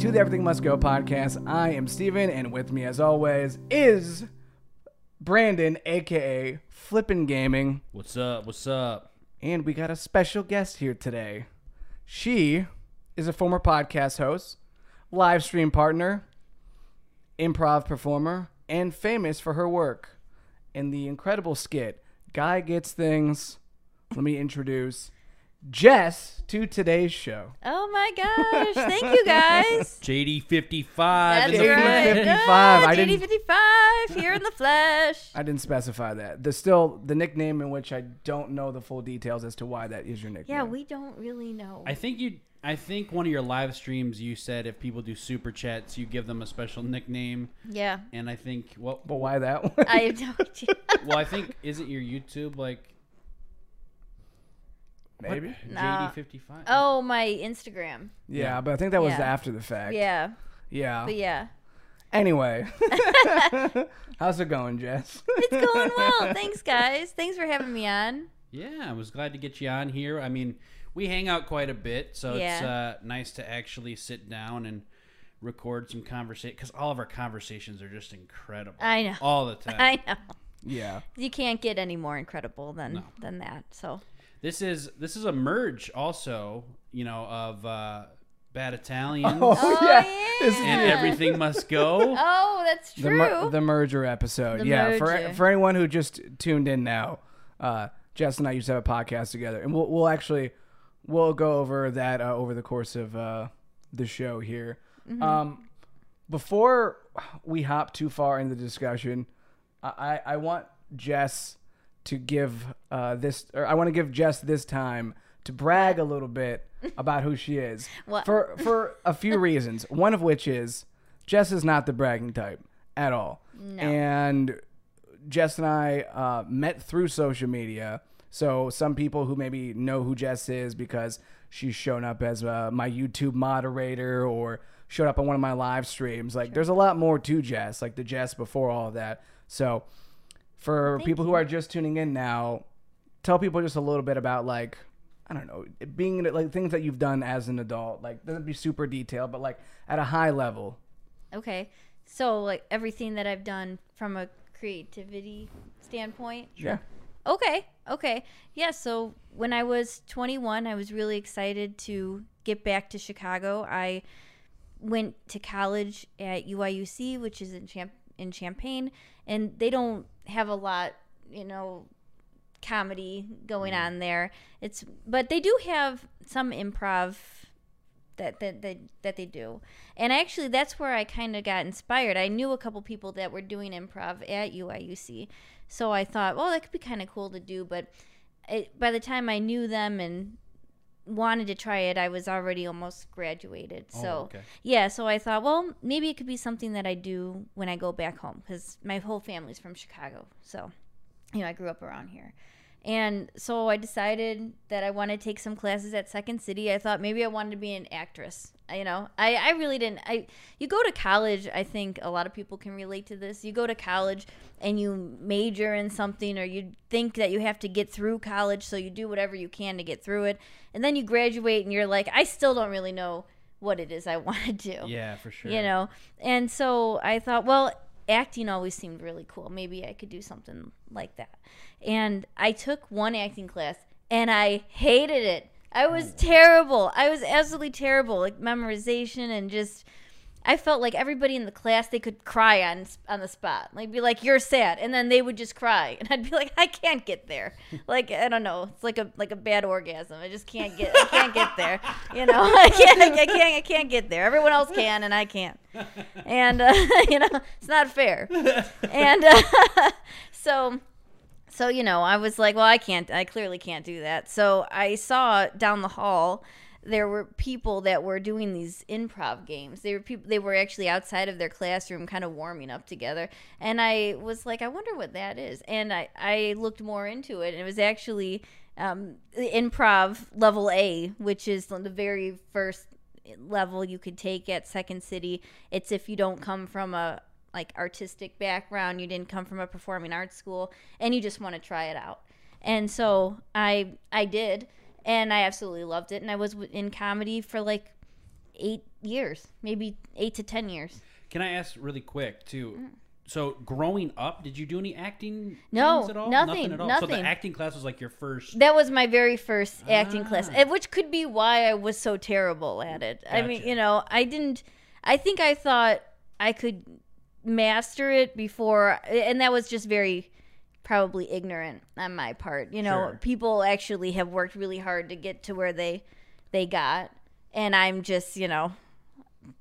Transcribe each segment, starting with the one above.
Hello and welcome back to the Everything Must Go podcast. I am Steven, and with me, as always, is Brandon, aka Flippin' Gaming. What's up? What's up? And we got a special guest here today. She is a former podcast host, live stream partner, improv performer, and famous for her work in the incredible skit Guy Gets Things. Let me introduce Jess to today's show. Oh my gosh! Thank you guys. JD fifty That's five. JD right. 55, Ah, I JD didn't- fifty five here in the flesh. I didn't specify that. The still the nickname in which I don't know the full details as to why that is your nickname. Yeah, we don't really know. I think you. I think one of your live streams you said if people do super chats, you give them a special nickname, yeah, and I think well, But why that one? I have no idea. Well, I think isn't your YouTube like Maybe. Nah. JD fifty five? Oh, my Instagram. Yeah, but I think that was Yeah. after the fact. Yeah, Yeah. but yeah, Anyway, how's it going, Jess? it's going well. Thanks, guys. Thanks for having me on. Yeah, I was glad to get you on here. I mean, we hang out quite a bit, so it's uh, nice to actually sit down and record some conversation because all of our conversations are just incredible. I know. all the time. I know yeah. you can't get any more incredible than No. than that. So This is this is a merge also, you know, of uh, Bad Italians Oh, Oh, yeah. yeah. And everything must go. Oh, that's the, true. mer- the merger episode. The yeah, for merger. for anyone who just tuned in now, uh, Jess and I used to have a podcast together, and we'll we'll actually we'll go over that uh, over the course of uh, the show here. Mm-hmm. Um, before we hop too far in the discussion, I I I want Jess to give uh, this, or I want to give Jess this time to brag a little bit about who she is What? for for a few reasons. One of which is Jess is not the bragging type at all, No. and Jess and I uh, met through social media. So some people who maybe know who Jess is because she's shown up as uh, my YouTube moderator or showed up on one of my live streams. Like, there's a lot more to Jess, like the Jess before all of that. So for Thank people who are just tuning in now, tell people just a little bit about like I don't know, being like things that you've done as an adult. Like doesn't be super detailed, but like at a high level. Okay. So like everything that I've done from a creativity standpoint. Yeah. Okay. Okay. Yeah, so when I was 21, I was really excited to get back to Chicago. I went to college at UIUC, which is in Champ- in Champaign, and they don't have a lot, you know, comedy going mm-hmm. on there. It's but they do have some improv that that that, that they do. And actually that's where I kind of got inspired. I knew a couple people that were doing improv at UIUC. So I thought, well, that could be kind of cool to do, but it, by the time I knew them and wanted to try it, I was already almost graduated. Oh, So okay. yeah, so I thought, well, maybe it could be something that I do when I go back home because my whole family's from Chicago. So, you know, I grew up around here. And so I decided that I wanted to take some classes at Second City. I thought maybe I wanted to be an actress. You know, I, I really didn't. I you go to college. I think a lot of people can relate to this. You go to college and you major in something, or you think that you have to get through college, so you do whatever you can to get through it, and then you graduate and you're like, I still don't really know what it is I want to do Yeah, for sure. you know and so i thought well acting always seemed really cool. Maybe i could do something like that. And i took one acting class and i hated it. I was oh. terrible. I was absolutely terrible like memorization and just I felt like everybody in the class they could cry on on the spot. Like be like you're sad and then they would just cry and I'd be like I can't get there. Like I don't know. It's like a like a bad orgasm. I just can't get I can't get there. You know. I can't I can't I can't get there. Everyone else can and I can't. And uh, you know, it's not fair. And uh, so so you know, I was like, well, I can't. I clearly can't do that. So I saw down the hall there were people that were doing these improv games. They were people. They were actually outside of their classroom, kind of warming up together. And I was like, I wonder what that is. And I I looked more into it, and it was actually um, improv level A, which is the very first level you could take at Second City. It's if you don't come from a like artistic background, you didn't come from a performing arts school, and you just want to try it out. And so I I did, and I absolutely loved it. And I was in comedy for like eight years, maybe eight to ten years. Can I ask really quick too? So growing up, did you do any acting? Mm. No, things at all? nothing, at all. So the acting class was like your first. That was my very first acting class, Ah. which could be why I was so terrible at it. I mean, you know, I didn't. I think I thought I could master it before, and that was just very probably ignorant on my part. You know, Sure. people actually have worked really hard to get to where they they got, and I'm just, you know,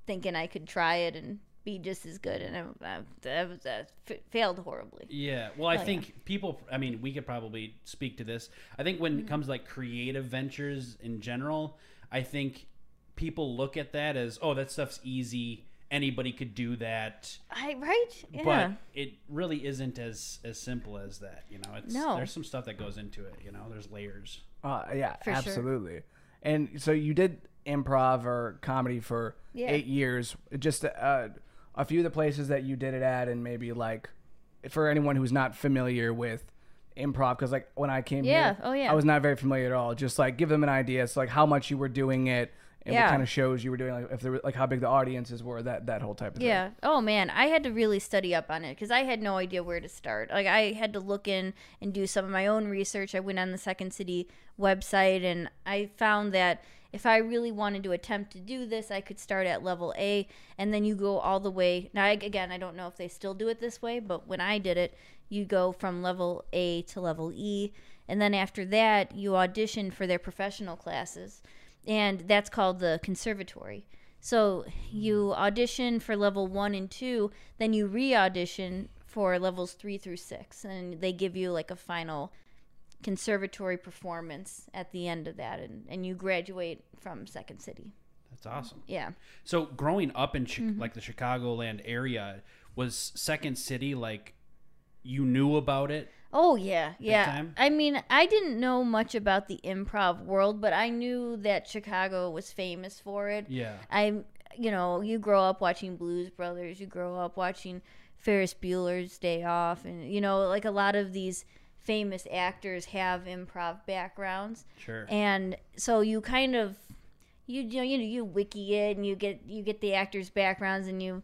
thinking I could try it and be just as good, and I, I, I, was- I f- failed horribly. Yeah. Well, I Oh, yeah. think people. I mean, we could probably speak to this. I think when Mm-hmm. it comes to like creative ventures in general, I think people look at that as, oh, that stuff's easy. Anybody could do that. I right? Yeah. But it really isn't as as simple as that. You know, it's No. there's some stuff that goes into it. You know, there's layers. Uh, yeah, For sure. absolutely. And so you did improv or comedy for Yeah. eight years. Just uh, a few of the places that you did it at, and maybe like for anyone who's not familiar with improv, because like when I came Yeah. here, Oh, yeah. I was not very familiar at all. Just like give them an idea, so like how much you were doing it. And Yeah. what kind of shows you were doing, like if there were, like how big the audiences were, that that whole type of thing. Yeah. Oh man, I had to really study up on it because I had no idea where to start. Like I had to look in and do some of my own research. I went on the Second City website and I found that if I really wanted to attempt to do this, I could start at level A and then you go all the way. Now I, again, I don't know if they still do it this way, but when I did it, you go from level A to level E, and then after that, you audition for their professional classes, and that's called the conservatory. So you audition for level one and two, then you re audition for levels three through six, and they give you like a final conservatory performance at the end of that, and, and you graduate from Second City. That's awesome. Yeah. So growing up in Chi- Mm-hmm. like the Chicagoland area, was Second City like you knew about it? Oh yeah, yeah. I mean, I didn't know much about the improv world, but I knew that Chicago was famous for it. Yeah. I'm. you know, you grow up watching Blues Brothers, you grow up watching Ferris Bueller's Day Off, and you know, like a lot of these famous actors have improv backgrounds, Sure. and so you kind of, you you know, you you wiki it and you get you get the actors' backgrounds and you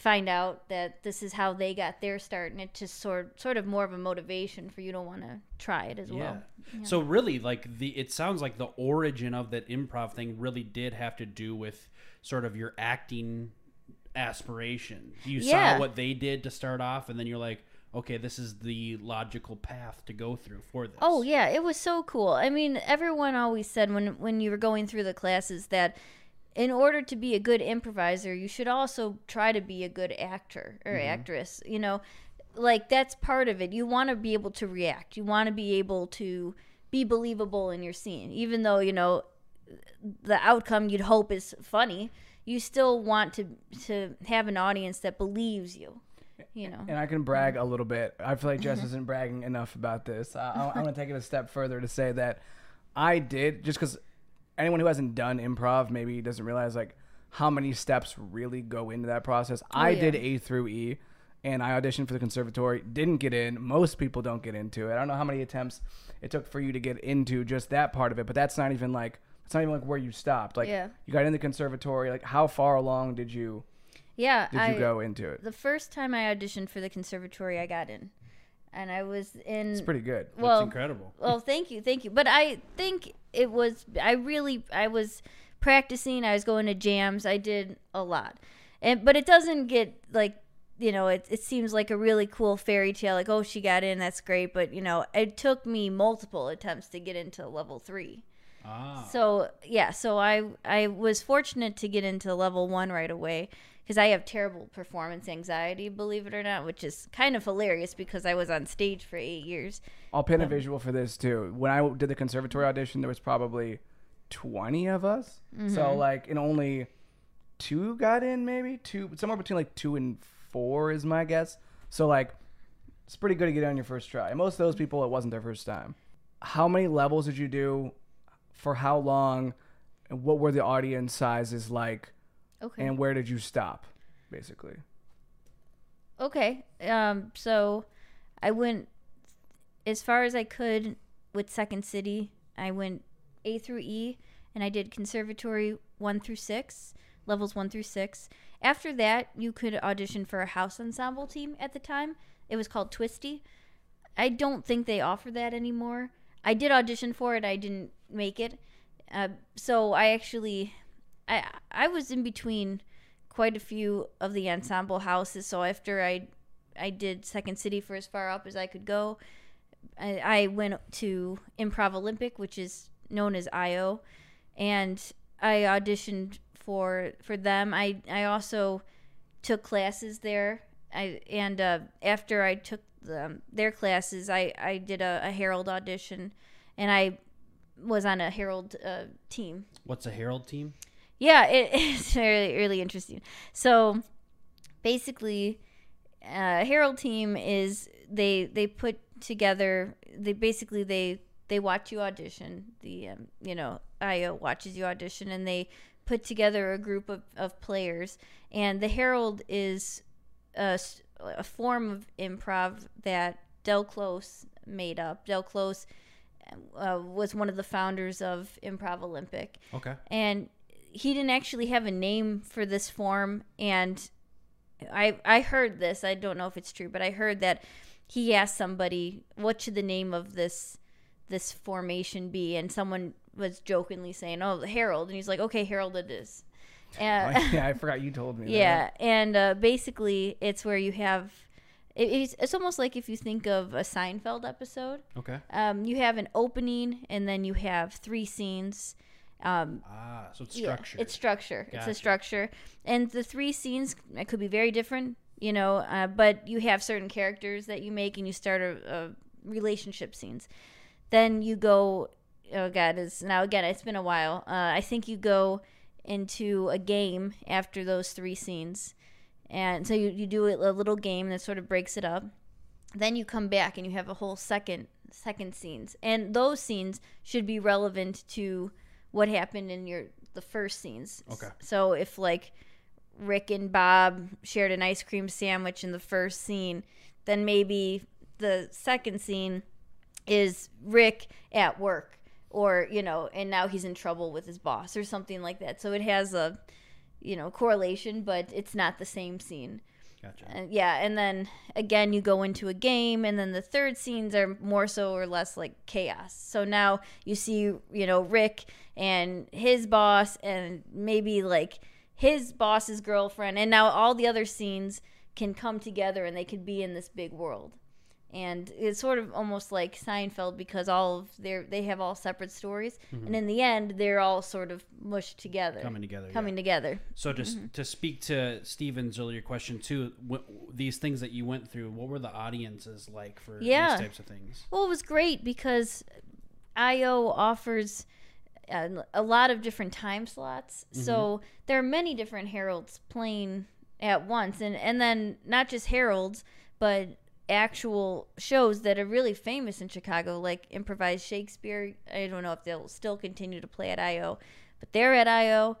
find out that this is how they got their start, and it's just sort sort of more of a motivation for you to want to try it as yeah. well. So really, like the it sounds like the origin of that improv thing really did have to do with sort of your acting aspiration. You Yeah. saw what they did to start off, and then you're like, okay, this is the logical path to go through for this. Oh yeah, it was so cool. I mean, everyone always said when when you were going through the classes that in order to be a good improviser, you should also try to be a good actor or mm-hmm. actress. You know, like that's part of it. You want to be able to react. You want to be able to be believable in your scene, even though you know the outcome you'd hope is funny. You still want to to have an audience that believes you. You know. And I can brag a little bit. I feel like Jess mm-hmm. isn't bragging enough about this. I, I, I'm going to take it a step further to say that I did, just because anyone who hasn't done improv maybe doesn't realize like how many steps really go into that process. Oh, I yeah. did A through E, and I auditioned for the conservatory. Didn't get in. Most people don't get into it. I don't know how many attempts it took for you to get into just that part of it, but that's not even like it's not even like where you stopped. Like Yeah. you got in the conservatory. Like how far along did you Yeah, did I, you go into it? the first time I auditioned for the conservatory, I got in, and I was in. It's pretty good. That's well, incredible. well, thank you, thank you. But I think it was. I really, I was practicing. I was going to jams. I did a lot, and but it doesn't get like you know. It it seems like a really cool fairy tale. Like oh, she got in. That's great. But you know, it took me multiple attempts to get into level three. Ah. So yeah, so I I was fortunate to get into level one right away because I have terrible performance anxiety, believe it or not, which is kind of hilarious because I was on stage for eight years. I'll paint a um, visual for this too. When I did the conservatory audition, there was probably twenty of us. So mm-hmm. like, and only two got in, maybe two, somewhere between like two and four is my guess. So like, it's pretty good to get on your first try. And most of those people, it wasn't their first time. How many levels did you do? For how long? And what were the audience sizes like? Okay. And where did you stop? Basically. Okay. Um. So, I went as far as I could with Second City. I went A through E, and I did conservatory one through six, levels one through six. After that, you could audition for a house ensemble team at the time. It was called Twisty. I don't think they offer that anymore. I did audition for it. I didn't make it. Uh, so I actually, I I was in between quite a few of the ensemble houses. So after I, I did Second City for as far up as I could go. I, I went to Improv Olympic, which is known as IO, and I auditioned for for them. I I also took classes there. I and uh, after I took the, their classes, I I did a, a Harold audition, and I was on a Harold uh, team. What's a Harold team? Yeah, it, it's really really interesting. So basically, uh, Harold team is they they put together they basically they they watch you audition the um, you know IO watches you audition and they put together a group of, of players and the Harold is a, a form of improv that Del Close made up. Del Close uh, was one of the founders of Improv Olympic Okay. and he didn't actually have a name for this form and i i heard this i don't know if it's true but i heard that he asked somebody what should the name of this this formation be and someone was jokingly saying oh Harold." and he's like okay Harold it is Oh, uh, yeah, I forgot you told me. that. yeah and uh, basically it's where you have it, it's, it's almost like if you think of a seinfeld episode Okay. um, you have an opening and then you have three scenes um, Ah, so it's yeah, it's structure. It's a structure, and the three scenes uh, could be very different, you know. Uh, but you have certain characters that you make, and you start a, a relationship scenes. Then you go. Oh God, is now again. It's been a while. Uh, I think you go into a game after those three scenes, and so you, you do a a little game that sort of breaks it up. Then you come back and you have a whole second second scenes, and those scenes should be relevant to what happened in your the first scenes. Okay. So if like Rick and Bob shared an ice cream sandwich in the first scene, then maybe the second scene is Rick at work or, you know, and now he's in trouble with his boss or something like that. So it has a you know, correlation, but it's not the same scene. Gotcha. Uh, yeah, and then again, you go into a game, and then the third scenes are more so or less like chaos. So now you see, you know, Rick and his boss, and maybe like his boss's girlfriend, and now all the other scenes can come together and they could be in this big world. And it's sort of almost like Seinfeld because all of their they have all separate stories, and in the end, they're all sort of mushed together, Coming together. yeah. coming together. So just Mm-hmm. to speak to Steven's earlier question too, wh- these things that you went through, what were the audiences like for Yeah. these types of things? Well, it was great because IO offers a, a lot of different time slots. So there are many different Harolds playing at once, and and then not just Harolds, but actual shows that are really famous in Chicago, like improvised Shakespeare. I don't know if they'll still continue to play at IO, but they're at IO.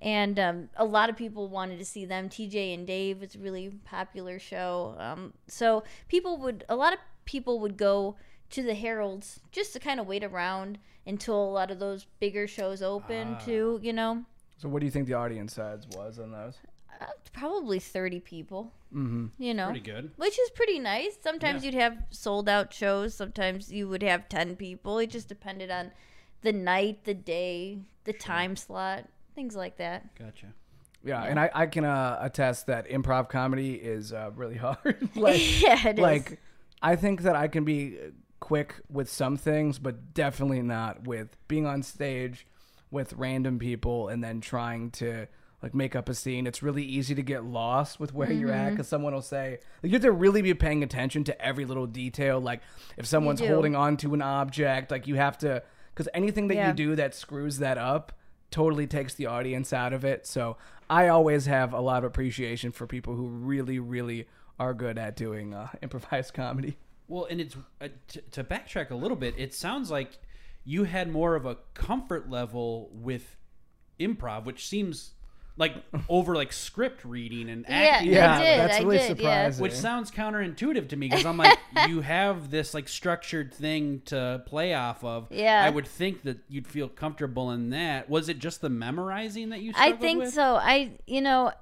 And um, a lot of people wanted to see them. TJ and Dave was a really popular show. Um, so people would, a lot of people would go to the Harolds just to kind of wait around until a lot of those bigger shows open Ah. too, you know? So what do you think the audience size was on those? Uh, probably 30 people, Mm-hmm. you know? Pretty good. Which is pretty nice. Sometimes Yeah. you'd have sold out shows. Sometimes you would have 10 people. It just depended on the night, the day, the time slot, things like that. Gotcha. Yeah, and I, I can uh, attest that improv comedy is uh, really hard. like, yeah, it is. like I think that I can be quick with some things, but definitely not with being on stage with random people and then trying to like make up a scene. It's really easy to get lost with where you're Mm-hmm. at because someone will say like, you have to really be paying attention to every little detail. Like if someone's holding on to an object, like you have to because anything that Yeah. you do that screws that up totally takes the audience out of it. So I always have a lot of appreciation for people who really, really are good at doing uh, improvised comedy. Well, and it's uh, t- to backtrack a little bit. It sounds like you had more of a comfort level with improv, which seems like over like script reading and Yeah, acting. Yeah, I did. that's I really did, yeah. surprising. Which sounds counterintuitive to me because I'm like, you have this like structured thing to play off of. Yeah. I would think that you'd feel comfortable in that. Was it just the memorizing that you? I think with? so. I, you know,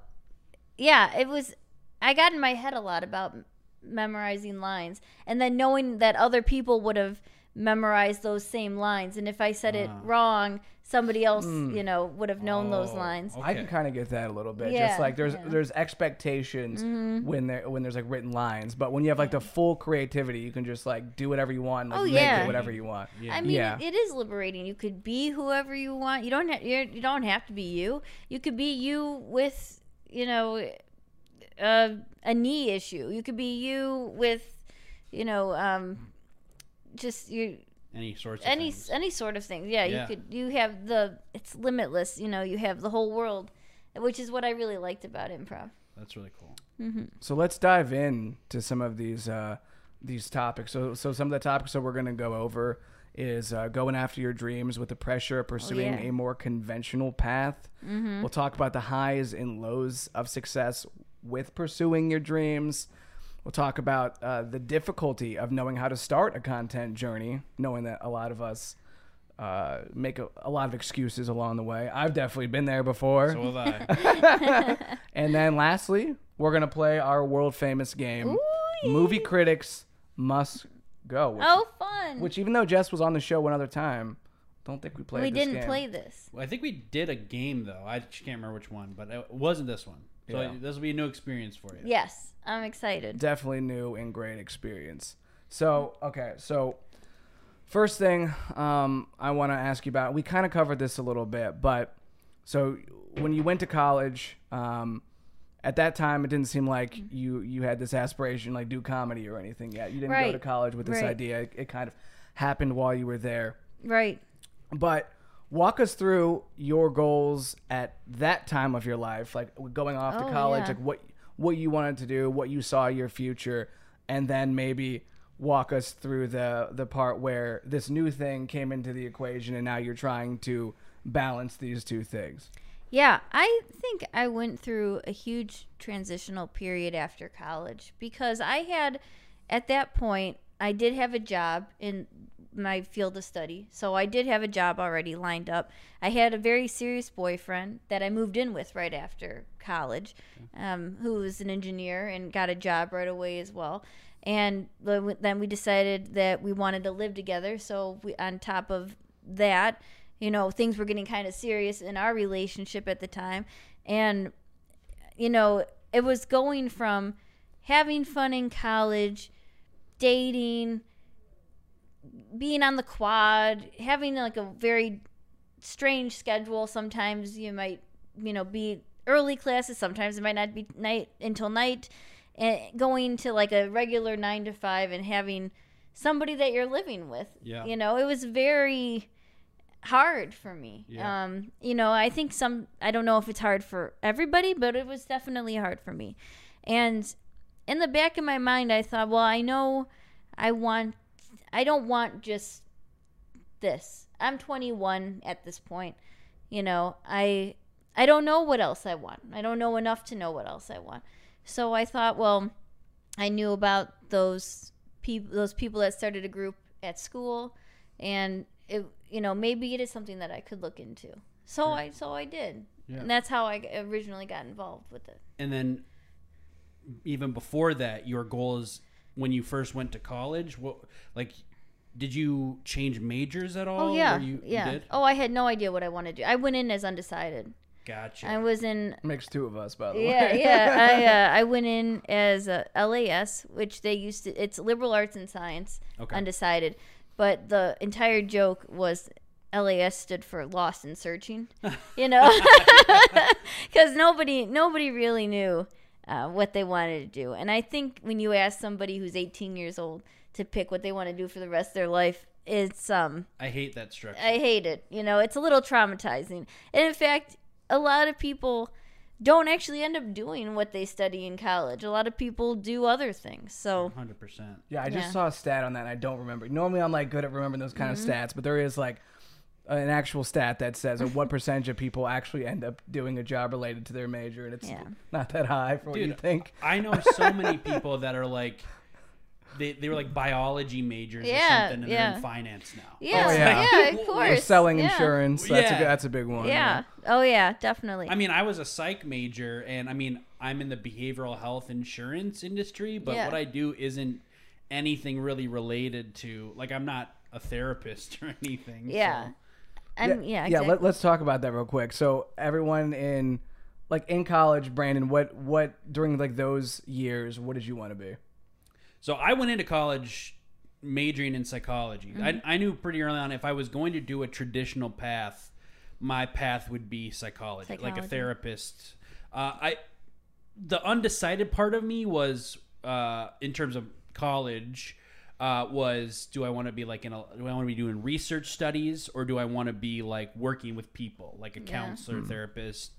yeah, it was. I got in my head a lot about memorizing lines, and then knowing that other people would have memorized those same lines, and if I said it Ah. wrong, somebody else, you know, would have known those Oh, lines. I can kind of get that a little bit. Yeah, Just like there's yeah. Mm-hmm. there's expectations when there when there's like written lines, but when you have like the full creativity, you can just like do whatever you want, like, Oh, make yeah. it whatever you want. Yeah. I mean, Yeah. it is liberating. You could be whoever you want. You don't. Ha- you're, you don't have to be you. You could be you with, you know, a, a knee issue. You could be you with, you know, um, just you any sorts of any things. any sort of thing. Yeah, Yeah. you could. You have the. It's limitless. You know, you have the whole world, which is what I really liked about improv. That's really cool. So let's dive in to some of these uh, these topics. So so some of the topics that we're going to go over is uh, going after your dreams with the pressure of pursuing Oh, yeah. a more conventional path. Mm-hmm. We'll talk about the highs and lows of success with pursuing your dreams. We'll talk about uh, the difficulty of knowing how to start a content journey, knowing that a lot of us uh, make a, a lot of excuses along the way. I've definitely been there before. So have I. And then lastly, we're gonna play our world famous game, Ooh, Movie. Critics Must Go. Which, Oh, fun! which even though Jess was on the show one other time, don't think we played. we this didn't game. play this. Well, I think we did a game though. I just can't remember which one, but it wasn't this one. So Yeah. this will be a new experience for you. Yes, I'm excited. Definitely new and great experience. So okay, so first thing um, I want to ask you about. We kind of covered this a little bit, but so when you went to college. Um, at that time, it didn't seem like you you had this aspiration like do comedy or anything yet. You didn't go to college with this Right. idea. It, it kind of happened while you were there. Right. But walk us through your goals at that time of your life, like going off to Oh, college, yeah. like what what you wanted to do, what you saw your future, and then maybe walk us through the the part where this new thing came into the equation, and now you're trying to balance these two things. Yeah, I think I went through a huge transitional period after college because I had, at that point, I did have a job in my field of study. So I did have a job already lined up. I had a very serious boyfriend that I moved in with right after college, um, who was an engineer and got a job right away as well. And then we decided that we wanted to live together. So we, on top of that, you know, things were getting kind of serious in our relationship at the time. And, you know, it was going from having fun in college, dating, being on the quad, having like a very strange schedule. Sometimes you might, you know, be early classes. Sometimes it might not be night until night. And going to like a regular nine to five and having somebody that you're living with. Yeah. You know, it was very hard for me. Yeah. Um, you know, I think some I don't know if it's hard for everybody, but it was definitely hard for me. And in the back of my mind I thought, well, I know I want I don't want just this. I'm 21 at this point. You know, I I don't know what else I want. I don't know enough to know what else I want. So I thought, well, I knew about those people those people that started a group at school and it you know, maybe it is something that I could look into. So I so I did. Yeah. And that's how I originally got involved with it. And then even before that, your goal is when you first went to college. What like did you change majors at all? Oh yeah. Or you, you yeah. did? Oh, I had no idea what I wanted to do. I went in as undecided. Gotcha. I was in Makes two of us, by the yeah, way. yeah. I uh, I went in as a LAS, which they used to. It's liberal arts and science, Okay. undecided. But the entire joke was LAS stood for lost and searching. You know, because nobody nobody really knew uh, what they wanted to do. And I think when you ask somebody who's 18 years old to pick what they want to do for the rest of their life, it's um I hate that structure. I hate it. You know, it's a little traumatizing. And in fact, a lot of people don't actually end up doing what they study in college. A lot of people do other things. So, Hundred percent. Yeah, I just Yeah. saw a stat on that. And I don't remember. Normally, I'm like good at remembering those kind Mm-hmm. of stats, but there is like an actual stat that says uh, what percentage of people actually end up doing a job related to their major, and it's Yeah. not that high for what you think. I know so many people that are like, they, they were like biology majors Yeah, or something, and they're in finance now. Yeah, Oh, yeah. yeah, of Or course. Or selling yeah. insurance. That's a Yeah. good, that's a big one. Yeah. Oh yeah, definitely. I mean, I was a psych major, and I mean, I'm in the behavioral health insurance industry, but Yeah. what I do isn't anything really related to, like, I'm not a therapist or anything. yeah. so- I'm yeah. yeah. exactly. Let, let's talk about that real quick. So everyone in, like in college, Brandon, what what during like those years, what did you want to be? So I went into college majoring in psychology. Mm-hmm. I, I knew pretty early on if I was going to do a traditional path, my path would be psychology, like a therapist. Uh, I the undecided part of me was uh, in terms of college. Uh, was do I want to be like in a do I want to be doing research studies or do I want to be like working with people like a counselor therapist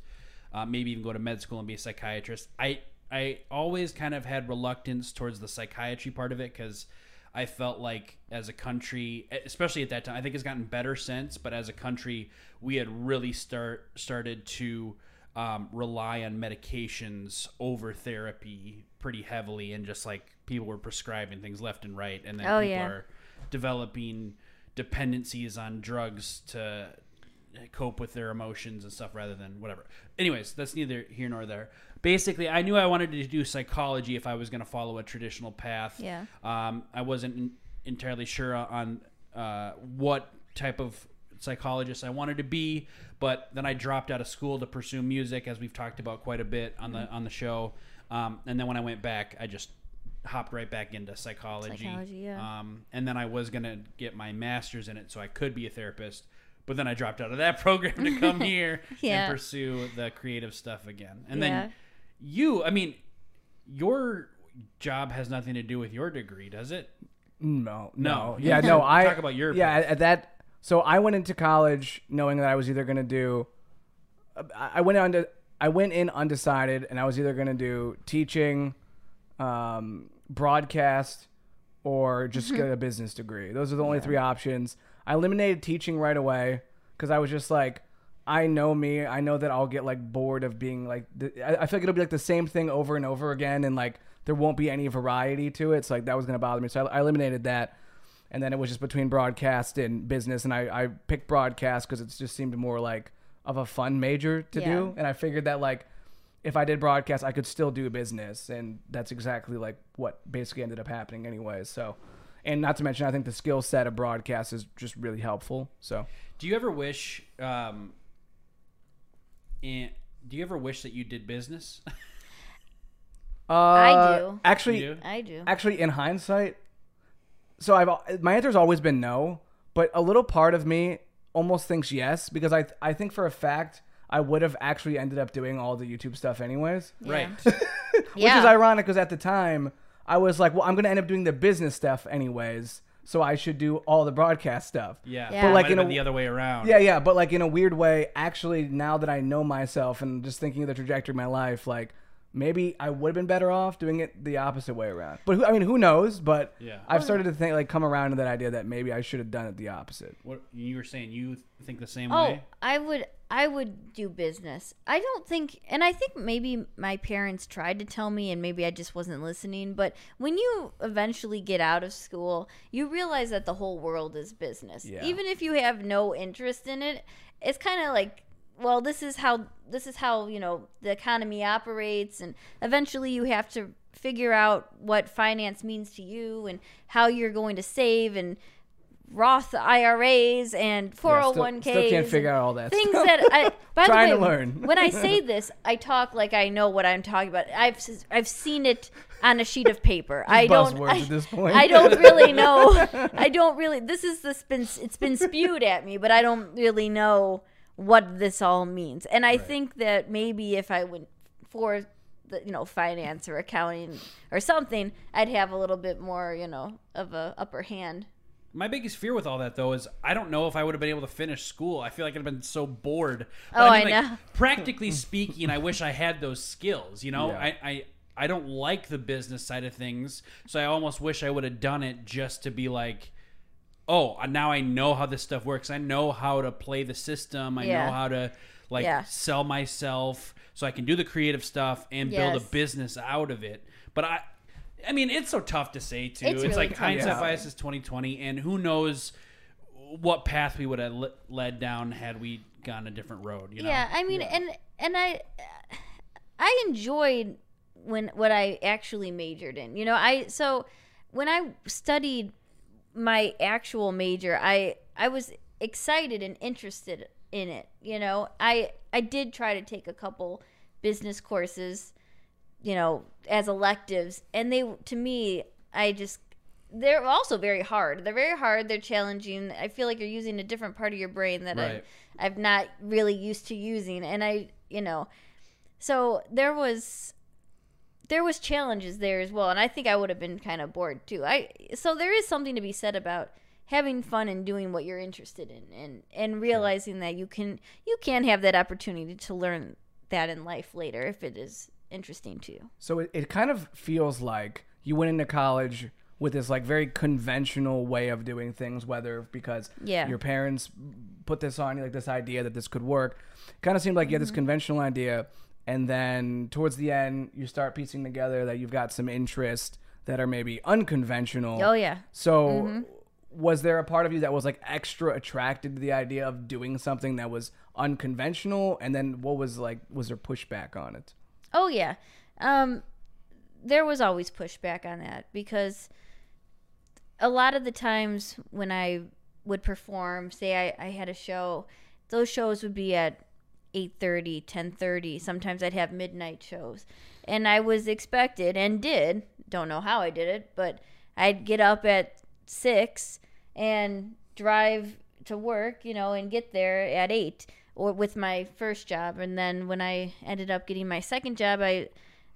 uh, maybe even go to med school and be a psychiatrist. I I always kind of had reluctance towards the psychiatry part of it because I felt like as a country, especially at that time, I think it's gotten better since. But as a country, we had really start started to um, rely on medications over therapy pretty heavily, and just like people were prescribing things left and right, and then Oh, people yeah. are developing dependencies on drugs to cope with their emotions and stuff rather than whatever. Anyways, that's neither here nor there. Basically, I knew I wanted to do psychology if I was going to follow a traditional path. Yeah. Um, I wasn't entirely sure on uh, what type of psychologist I wanted to be, but then I dropped out of school to pursue music, as we've talked about quite a bit on the on the show. Um, and then when I went back, I just hopped right back into psychology. Psychology, yeah. Um, and then I was gonna get my master's in it, so I could be a therapist. But then I dropped out of that program to come here Yeah. and pursue the creative stuff again. And Yeah. then you, I mean, your job has nothing to do with your degree, does it? No, No. no, yeah, no. I Talk about your yeah. path. At, at that, so I went into college knowing that I was either gonna do. I I went on to I went in undecided, and I was either gonna do teaching, um, broadcast, or just get a business degree. Those are the only three options. I eliminated teaching right away because I was just like. I know me. I know that I'll get like bored of being like. The, I, I feel like it'll be like the same thing over and over again, and like there won't be any variety to it. So like that was gonna bother me. So I, I eliminated that, and then it was just between broadcast and business, and I I picked broadcast because it just seemed more like of a fun major to Yeah. do, and I figured that like if I did broadcast, I could still do business, and that's exactly like what basically ended up happening anyways. So. And not to mention, I think the skill set of broadcast is just really helpful. So, Do you ever wish? Um, in, do you ever wish that you did business? uh, I do. Actually, do? I do. actually in hindsight so i've my answer's always been no but a little part of me almost thinks yes because i i think for a fact i would have actually ended up doing all the youtube stuff anyways Right. which Yeah. is ironic because at the time i was like well i'm gonna end up doing the business stuff anyways so i should do all the broadcast stuff Yeah. Yeah. But But, like like, in a- the other way around. yeah yeah but like in a weird way actually now that i know myself and just thinking of the trajectory of my life like maybe i would have been better off doing it the opposite way around but who, i mean who knows but Yeah. i've started to think like come around to that idea that maybe i should have done it the opposite What you were saying? You think the same Oh, way? I would I would do business. I don't think and I think maybe my parents tried to tell me and maybe I just wasn't listening, but when you eventually get out of school, you realize that the whole world is business. Yeah. Even if you have no interest in it, it's kind of like well, this is how this is how, you know, the economy operates and eventually you have to figure out what finance means to you and how you're going to save and Roth IRAs and Yeah, oh still- 401ks. still, can't figure out all that things stuff. that I by Trying the to way, learn. when I say this, I talk like I know what I'm talking about. I've I've seen it on a sheet of paper. I don't. I, at this point. I don't really know. I don't really. This is this been it's been spewed at me, but I don't really know what this all means. And I think that maybe if I went for the you know finance or accounting or something, I'd have a little bit more you know of a upper hand. My biggest fear with all that though is I don't know if I would have been able to finish school. I feel like I'd have been so bored. But Oh, mean, I like, know. Practically speaking, I wish I had those skills. You know, Yeah. I, I I don't like the business side of things, so I almost wish I would have done it just to be like, oh, uh, now I know how this stuff works. I know how to play the system. I Yeah. know how to like Yeah. sell myself so I can do the creative stuff and build a business out of it. But I I mean, it's so tough to say too. It's It's, really like tough. hindsight Yeah. bias is 2020 and who knows what path we would have le- led down had we gone a different road, you know. Yeah, I mean, and and I I enjoyed when what I actually majored in. You know, I so when I studied my actual major, I I was excited and interested in it. You know, I I did try to take a couple business courses, you know, as electives, and they to me, I just they're also very hard. They're very hard. They're challenging. I feel like you're using a different part of your brain that Right. I, I've not really used to using, and I, you know, so there was there was challenges there as well, and I think I would have been kind of bored too. I so there is something to be said about having fun and doing what you're interested in, and and realizing that you can you can have that opportunity to learn that in life later if it is interesting to you. So it, it kind of feels like you went into college with this like very conventional way of doing things, whether because Yeah. your parents put this on you, like this idea that this could work. Kind of seemed like you had this mm-hmm. conventional idea, and then towards the end, you start piecing together that you've got some interests that are maybe unconventional. Oh yeah. So, was there a part of you that was like extra attracted to the idea of doing something that was unconventional? And then what was like, was there pushback on it? Oh yeah. Um there was always pushback on that because a lot of the times when I would perform, say I, I had a show, those shows would be at 8.30, 10.30. Sometimes I'd have midnight shows. And I was expected and did, don't know how I did it, but I'd get up at 6 and drive to work, you know, and get there at 8 or with my first job. And then when I ended up getting my second job, I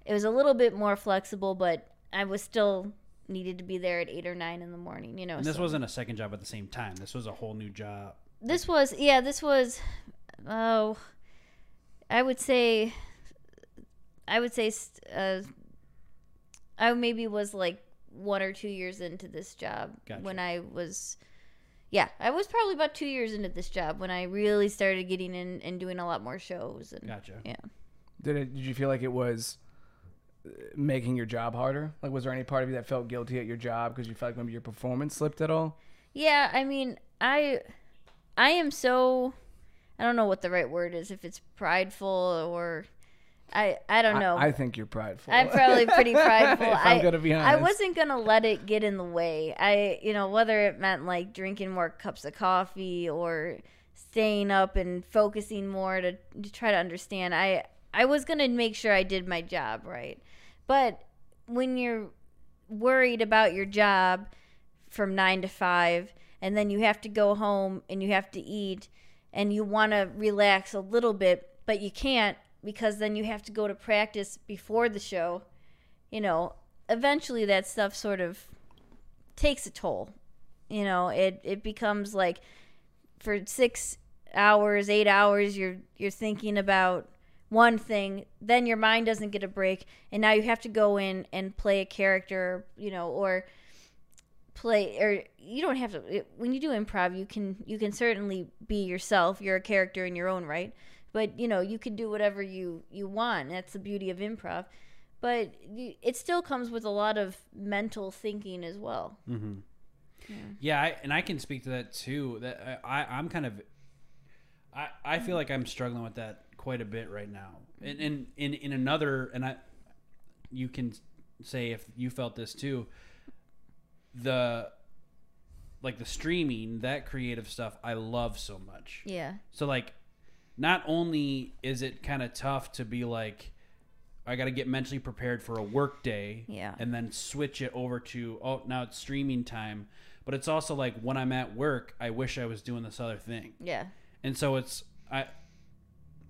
it was a little bit more flexible, but I was still needed to be there at 8 or 9 in the morning, you know. And this so- wasn't a second job at the same time. This was a whole new job. this was yeah this was oh i would say i would say uh, i maybe was like one or two years into this job Gotcha. when i was yeah i was probably about two years into this job when i really started getting in and doing a lot more shows and Gotcha. yeah Did it? Did you feel like it was uh, making your job harder? Like, was there any part of you that felt guilty at your job because you felt like maybe your performance slipped at all? Yeah, I mean, I I am so I don't know what the right word is if it's prideful or I I don't know. I, I think you're prideful. I'm probably pretty prideful. if I, I'm gonna be honest. I wasn't gonna let it get in the way. I, you know, whether it meant like drinking more cups of coffee or staying up and focusing more to, to try to understand. I, I was gonna make sure I did my job right. But when you're worried about your job from nine to five, and then you have to go home and you have to eat, and you want to relax a little bit, but you can't because then you have to go to practice before the show. You know, eventually that stuff sort of takes a toll. You know, it it becomes like for six hours, eight hours, you're you're thinking about one thing, then your mind doesn't get a break, and now you have to go in and play a character, you know, or play or you don't have to when you do improv you can you can certainly be yourself you're a character in your own right but you know you can do whatever you you want that's the beauty of improv but you, it still comes with a lot of mental thinking as well Mm-hmm. Yeah, I, and I can speak to that too. That I, I I'm kind of, I I feel like I'm struggling with that quite a bit right now. And in in in another, and I, you can say if you felt this too. The, like the streaming, that creative stuff, I love so much. yeah So like, not only is it kind of tough to be like, I got to get mentally prepared for a work day, Yeah. and then switch it over to oh now it's streaming time. But it's also like when I'm at work, I wish I was doing this other thing, yeah and so it's I,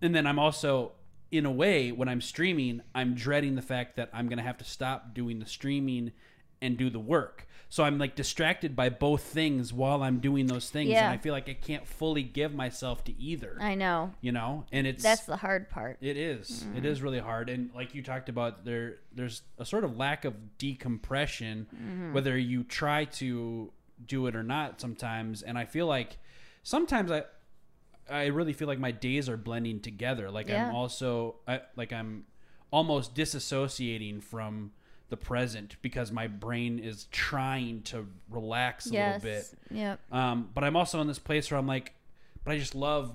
and then I'm also in a way when I'm streaming, I'm dreading the fact that I'm gonna have to stop doing the streaming and do the work. So I'm like distracted by both things while I'm doing those things, Yeah. and I feel like I can't fully give myself to either i know you know and it's that's the hard part it is. It mm-hmm. is really hard and like you talked about there there's a sort of lack of decompression mm-hmm. whether you try to do it or not sometimes, and I feel like sometimes I I really feel like my days are blending together. Like Yeah. I'm also I, like I'm almost disassociating from the present because my brain is trying to relax a yes. little bit. Yep. Um, but I'm also in this place where I'm like, but I just love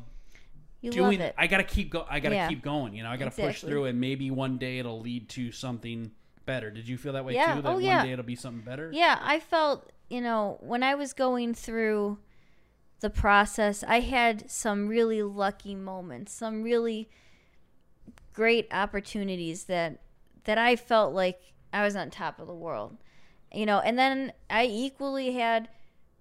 You doing love it. I gotta keep go. I gotta Yeah. keep going. You know, I gotta push through, and maybe one day it'll lead to something better. Did you feel that way Yeah. too? That Oh, one yeah. day it'll be something better. Yeah, I felt, you know, when I was going through the process, I had some really lucky moments, some really great opportunities that that I felt like I was on top of the world. You know, and then I equally had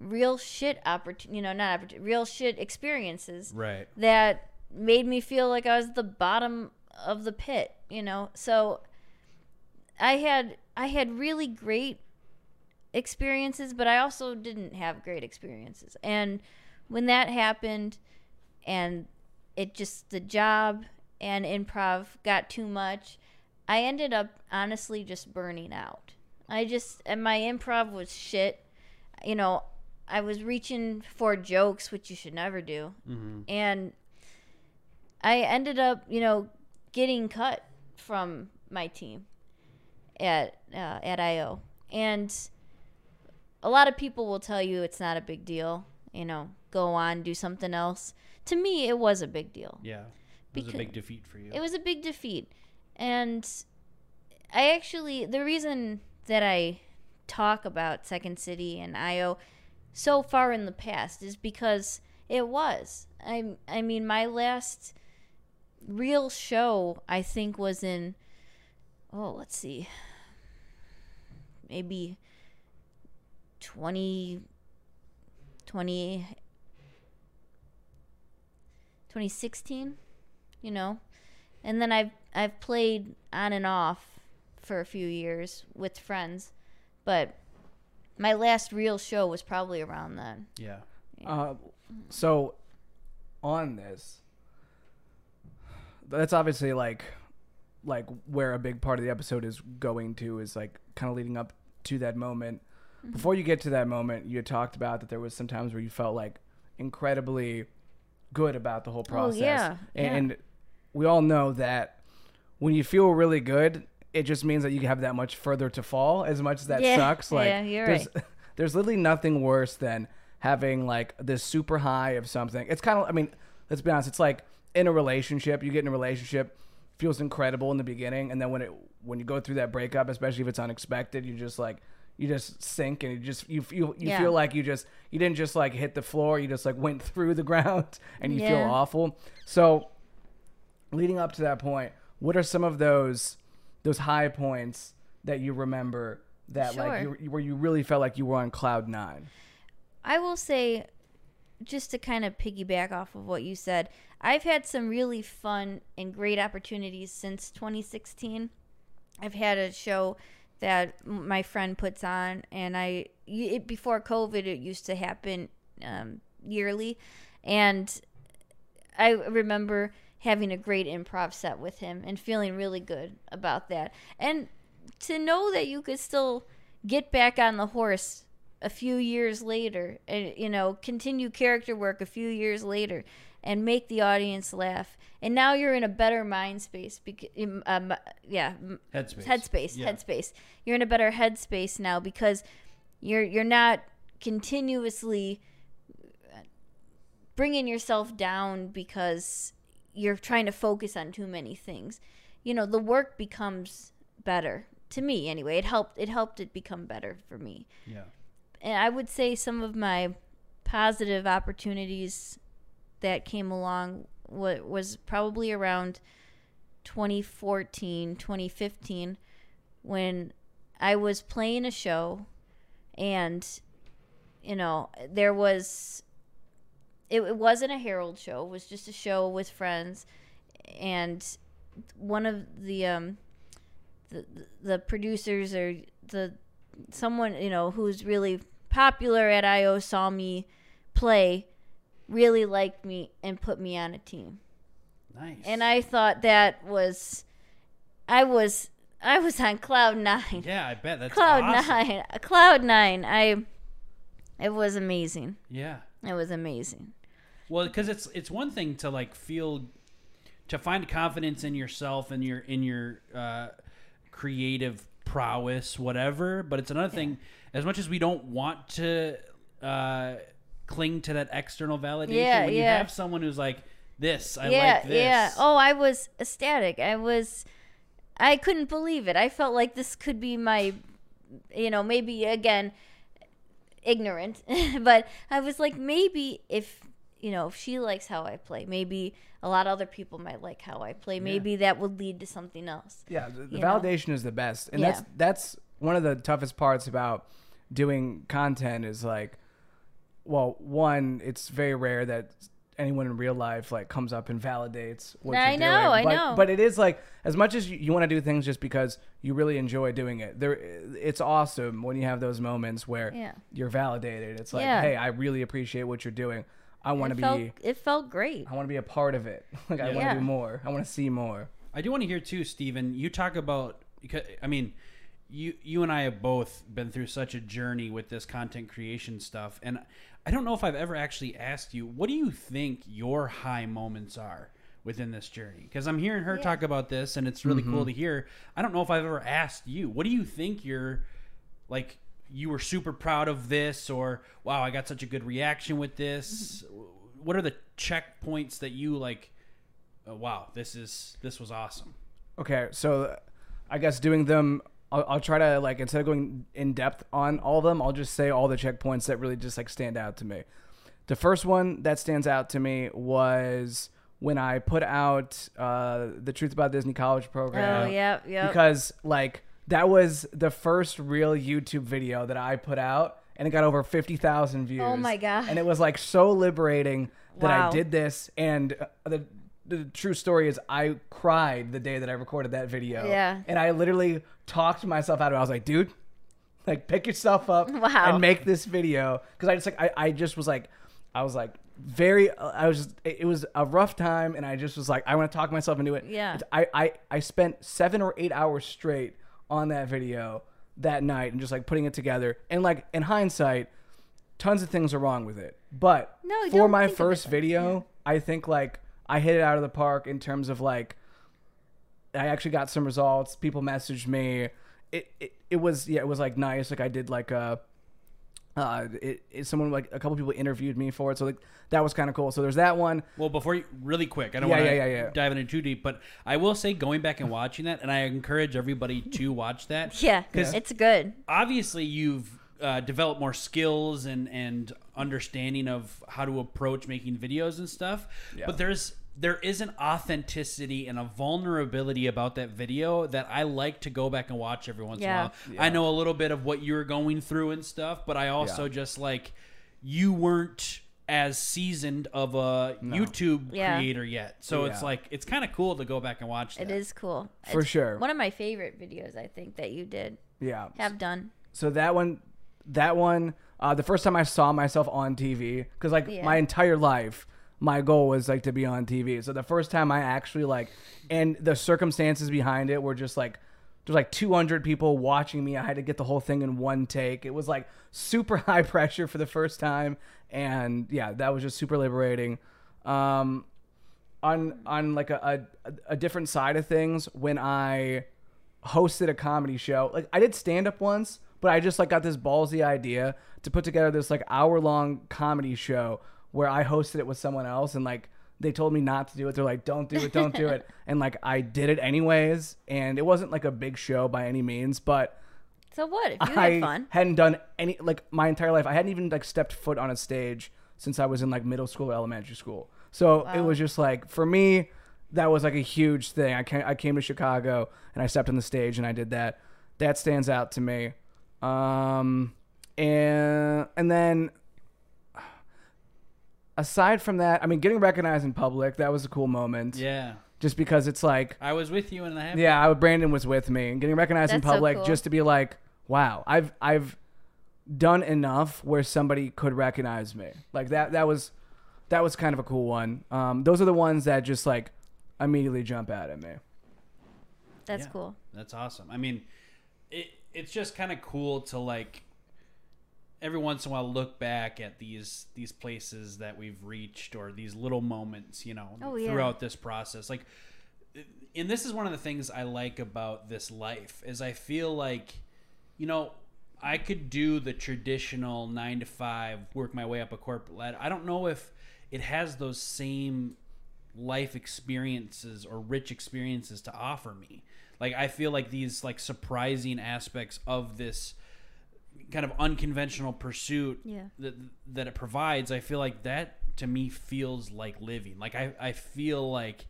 real shit opportunity, you know, not real shit experiences Right. that made me feel like I was at the bottom of the pit, you know. So I had I had really great experiences, but I also didn't have great experiences. And when that happened and it just the job and improv got too much, I ended up honestly just burning out. I just and my improv was shit. You know, I was reaching for jokes, which you should never do Mm-hmm. and I ended up, you know, getting cut from my team at uh, at IO, and a lot of people will tell you it's not a big deal. You know, go on, do something else. To me, it was a big deal. Yeah. It was a big defeat for you. It was a big defeat. And I actually, the reason that I talk about Second City and IO so far in the past is because it was. I, I mean, my last real show, I think, was in, oh, let's see, maybe 20, 20, 2016 you know and then i've i've played on and off for a few years with friends but my last real show was probably around then yeah. Uh, so on this, that's obviously like like where a big part of the episode is going to is like kind of leading up to that moment. Before you get to that moment, you had talked about that there was some times where you felt like incredibly good about the whole process. Oh, yeah, yeah. And we all know that when you feel really good, it just means that you have that much further to fall. As much as that Yeah, sucks, like yeah, you're there's there's literally nothing worse than having like this super high of something. It's kind of I mean, let's be honest, it's like in a relationship, you get in a relationship, feels incredible in the beginning, and then when it when you go through that breakup, especially if it's unexpected, you just like you just sink and you just you feel you Yeah. feel like you just you didn't just like hit the floor, you just like went through the ground and you feel awful. So leading up to that point, what are some of those those high points that you remember that like you, where you really felt like you were on cloud nine? I will say, just to kind of piggyback off of what you said, I've had some really fun and great opportunities since 2016. I've had a show that my friend puts on, and I it, before COVID, it used to happen um, yearly, and I remember having a great improv set with him and feeling really good about that. And to know that you could still get back on the horse a few years later and you know continue character work a few years later and make the audience laugh and now you're in a better mind space because um, yeah Headspace. headspace Yeah. headspace you're in a better headspace now because you're you're not continuously bringing yourself down because you're trying to focus on too many things you know the work becomes better to me anyway it helped it helped it become better for me Yeah. and I would say some of my positive opportunities that came along what was probably around 2014, 2015 when I was playing a show and you know, there was it, it wasn't a Harold show, it was just a show with friends and one of the um the the producers or the someone you know who's really popular at IO saw me play, really liked me and put me on a team. Nice. And I thought that was I was I was on cloud 9. Yeah, I bet that's Cloud awesome. 9. Cloud 9. I It was amazing. Yeah. It was amazing. Well, because it's it's one thing to like feel to find confidence in yourself and your in your uh, creative prowess, whatever. But it's another thing. As much as we don't want to uh, cling to that external validation, Yeah, when you yeah. have someone who's like, "This, I yeah, like this." yeah. Oh, I was ecstatic. I was, I couldn't believe it. I felt like this could be my, you know, maybe again, ignorant, but I was like, maybe if you know, if she likes how I play, maybe a lot of other people might like how I play. Maybe that would lead to something else. Yeah, the, the You know? validation is the best, and Yeah. that's that's one of the toughest parts about doing content. Is like, well, one, it's very rare that anyone in real life like comes up and validates what I you're know, doing. I but, know. But it is like as much as you, you want to do things just because you really enjoy doing it. There, it's awesome when you have those moments where Yeah. you're validated. It's like, Yeah. hey, I really appreciate what you're doing. I want to be. felt, it felt great. I want to be a part of it. Like I want to Yeah. do more. I want to see more. I do want to hear too, Stephen. You talk about I mean, you you and I have both been through such a journey with this content creation stuff, and I don't know if I've ever actually asked you what do you think your high moments are within this journey? Because I'm hearing her Yeah. talk about this, and it's really cool mm-hmm. to hear. I don't know if I've ever asked you what do you think your like you were super proud of this or wow i got such a good reaction with this what are the checkpoints that you like oh, wow this is this was awesome Okay, so I guess doing them, I'll, I'll try to like instead of going in depth on all of them, I'll just say all the checkpoints that really just like stand out to me. The first one that stands out to me was when I put out uh, the Truth About Disney College program. Oh, yeah, yeah. Because like that was the first real YouTube video that I put out, and it got over fifty thousand views. Oh my God. And it was like so liberating that I did this, and uh, the the true story is I cried the day that I recorded that video. Yeah. And I literally talked myself out of it. I was like, dude, like pick yourself up Wow. and make this video. Cause I just like, I, I just was like, I was like very, I was just, it it was a rough time. And I just was like, I want to talk myself into it. Yeah. I, I, I spent seven or eight hours straight on that video that night and just like putting it together. And like in hindsight, tons of things are wrong with it. But No, for my think of it first video, I think like I hit it out of the park in terms of like I actually got some results. People messaged me. It it, it was yeah, it was like nice. Like I did like a uh it, it someone like a couple people interviewed me for it. So like that was kind of cool. So there's that one. well before you really quick i don't Yeah, want to yeah, yeah, yeah. dive into too deep but i will say going back and watching that and i encourage everybody to watch that Yeah, 'Cause- it's good. obviously you've uh, developed more skills and and understanding of how to approach making videos and stuff Yeah. but there's there is an authenticity and a vulnerability about that video that I like to go back and watch every once Yeah. in a while. Yeah. I know a little bit of what you're going through and stuff, but I also Yeah. just like you weren't as seasoned of a YouTube Yeah. creator yet. So it's like it's kind of cool to go back and watch that. It is cool. For It's sure. One of my favorite videos, I think, that you did Yeah. have done. So that one, that one, uh, the first time I saw myself on TV, because like Yeah. my entire life, my goal was like to be on TV. So the first time I actually like, and the circumstances behind it were just like, there's like 200 people watching me. I had to get the whole thing in one take. It was like super high pressure for the first time, and yeah, that was just super liberating. Um, on on like a, a a different side of things, when I hosted a comedy show. Like I did stand up once, but I just like got this ballsy idea to put together this like hour long comedy show where I hosted it with someone else and like they told me not to do it. They're like, "Don't do it, don't do it." And like I did it anyways, and it wasn't like a big show by any means, but So what? If you I had fun, hadn't done any like my entire life. I hadn't even like stepped foot on a stage since I was in like middle school or elementary school. So it Wow. was just like for me, that was like a huge thing. I came I came to Chicago and I stepped on the stage and I did that. That stands out to me. Um, and and then aside from that, I mean, getting recognized in public that was a cool moment. yeah. Just because it's like I was with you and I have yeah, I, Brandon was with me and getting recognized in That's so public cool. just to be like, wow, I've I've done enough where somebody could recognize me. Like that that was that was kind of a cool one. Um, those are the ones that just like immediately jump out at me. that's Yeah. cool. That's awesome. I mean, it it's just kind of cool to like every once in a while look back at these these places that we've reached or these little moments, you know, Oh, yeah. throughout this process. Like and this is one of the things I like about this life is I feel like you know, I could do the traditional 9 to 5 work my way up a corporate ladder. I don't know if it has those same life experiences or rich experiences to offer me. Like I feel like these like surprising aspects of this kind of unconventional pursuit Yeah. that that it provides, I feel like that to me feels like living. Like I, I feel like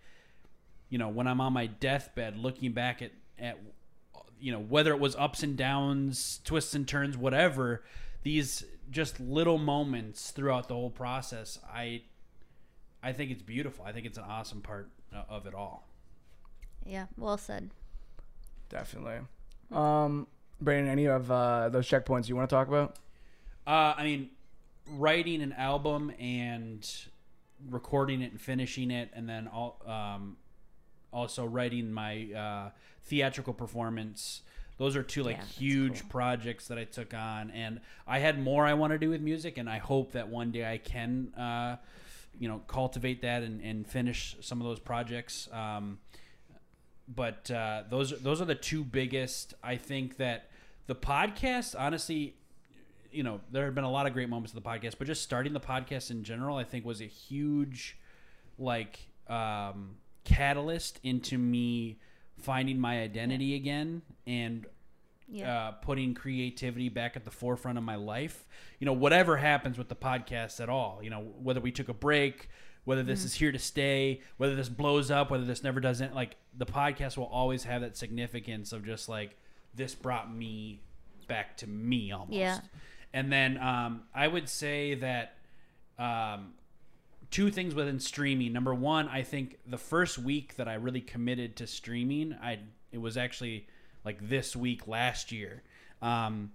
you know, when I'm on my deathbed looking back at at you know, whether it was ups and downs, twists and turns, whatever, these just little moments throughout the whole process, I I think it's beautiful. I think it's an awesome part of it all. Yeah, well said. Definitely. Um, Brandon, any of uh, those checkpoints you want to talk about? Uh, I mean, writing an album and recording it and finishing it, and then all, um, also writing my uh, theatrical performance. Those are two like Yeah, huge cool. projects that I took on, and I had more I want to do with music, and I hope that one day I can, uh, you know, cultivate that and, and finish some of those projects. Um, but uh, those those are the two biggest. I think that the podcast, honestly, you know, there have been a lot of great moments of the podcast, but just starting the podcast in general, I think was a huge, like, um, catalyst into me finding my identity again and Yeah. uh, putting creativity back at the forefront of my life. You know, whatever happens with the podcast at all, you know, whether we took a break, whether this is here to stay, whether this blows up, whether this never doesn't, like the podcast will always have that significance of just like this brought me back to me almost. Yeah. And then um, I would say that um, two things within streaming. Number one, I think the first week that I really committed to streaming, I it was actually like this week last year. Um,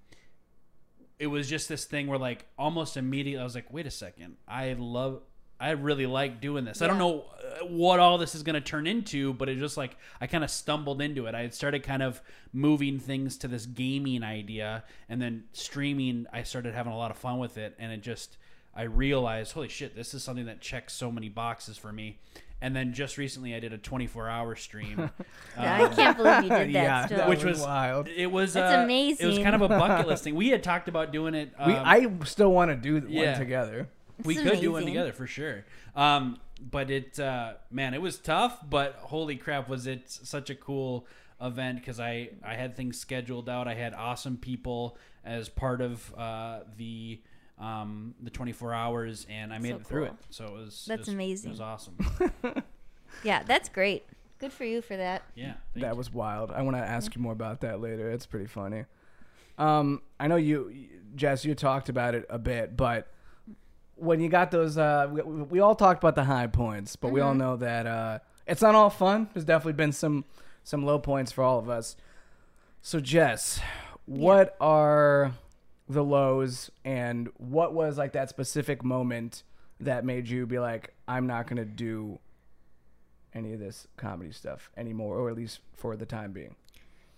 it was just this thing where like almost immediately I was like, wait a second, I love. I really like doing this. I don't know uh, what all this is going to turn into, but it just like I kind of stumbled into it. I had started kind of moving things to this gaming idea, and then streaming. I started having a lot of fun with it, and it just I realized, holy shit, this is something that checks so many boxes for me. And then just recently, I did a 24 hour stream. Yeah, I um, can't believe you did that yeah, still. which was was wild. It was That's uh, It was kind of a bucket list thing. We had talked about doing it. Um, we, I still want to do yeah. one together. we It's could do one together for sure. Um, but it, uh, man, it was tough. But holy crap, was it such a cool event? Because I, I had things scheduled out. I had awesome people as part of uh, the um, the 24 hours, and I made So it through it. So it was. That's it was, amazing. It was awesome. yeah, that's great. Good for you for that. Yeah. That you. was wild. I want to ask you more about that later. It's pretty funny. Um, I know you, Jess, you talked about it a bit, but when you got those, uh, we, we all talked about the high points, but we all know that uh, it's not all fun. There's definitely been some some low points for all of us. So, Jess, what are the lows, and what was like that specific moment that made you be like, I'm not gonna do any of this comedy stuff anymore, or at least for the time being?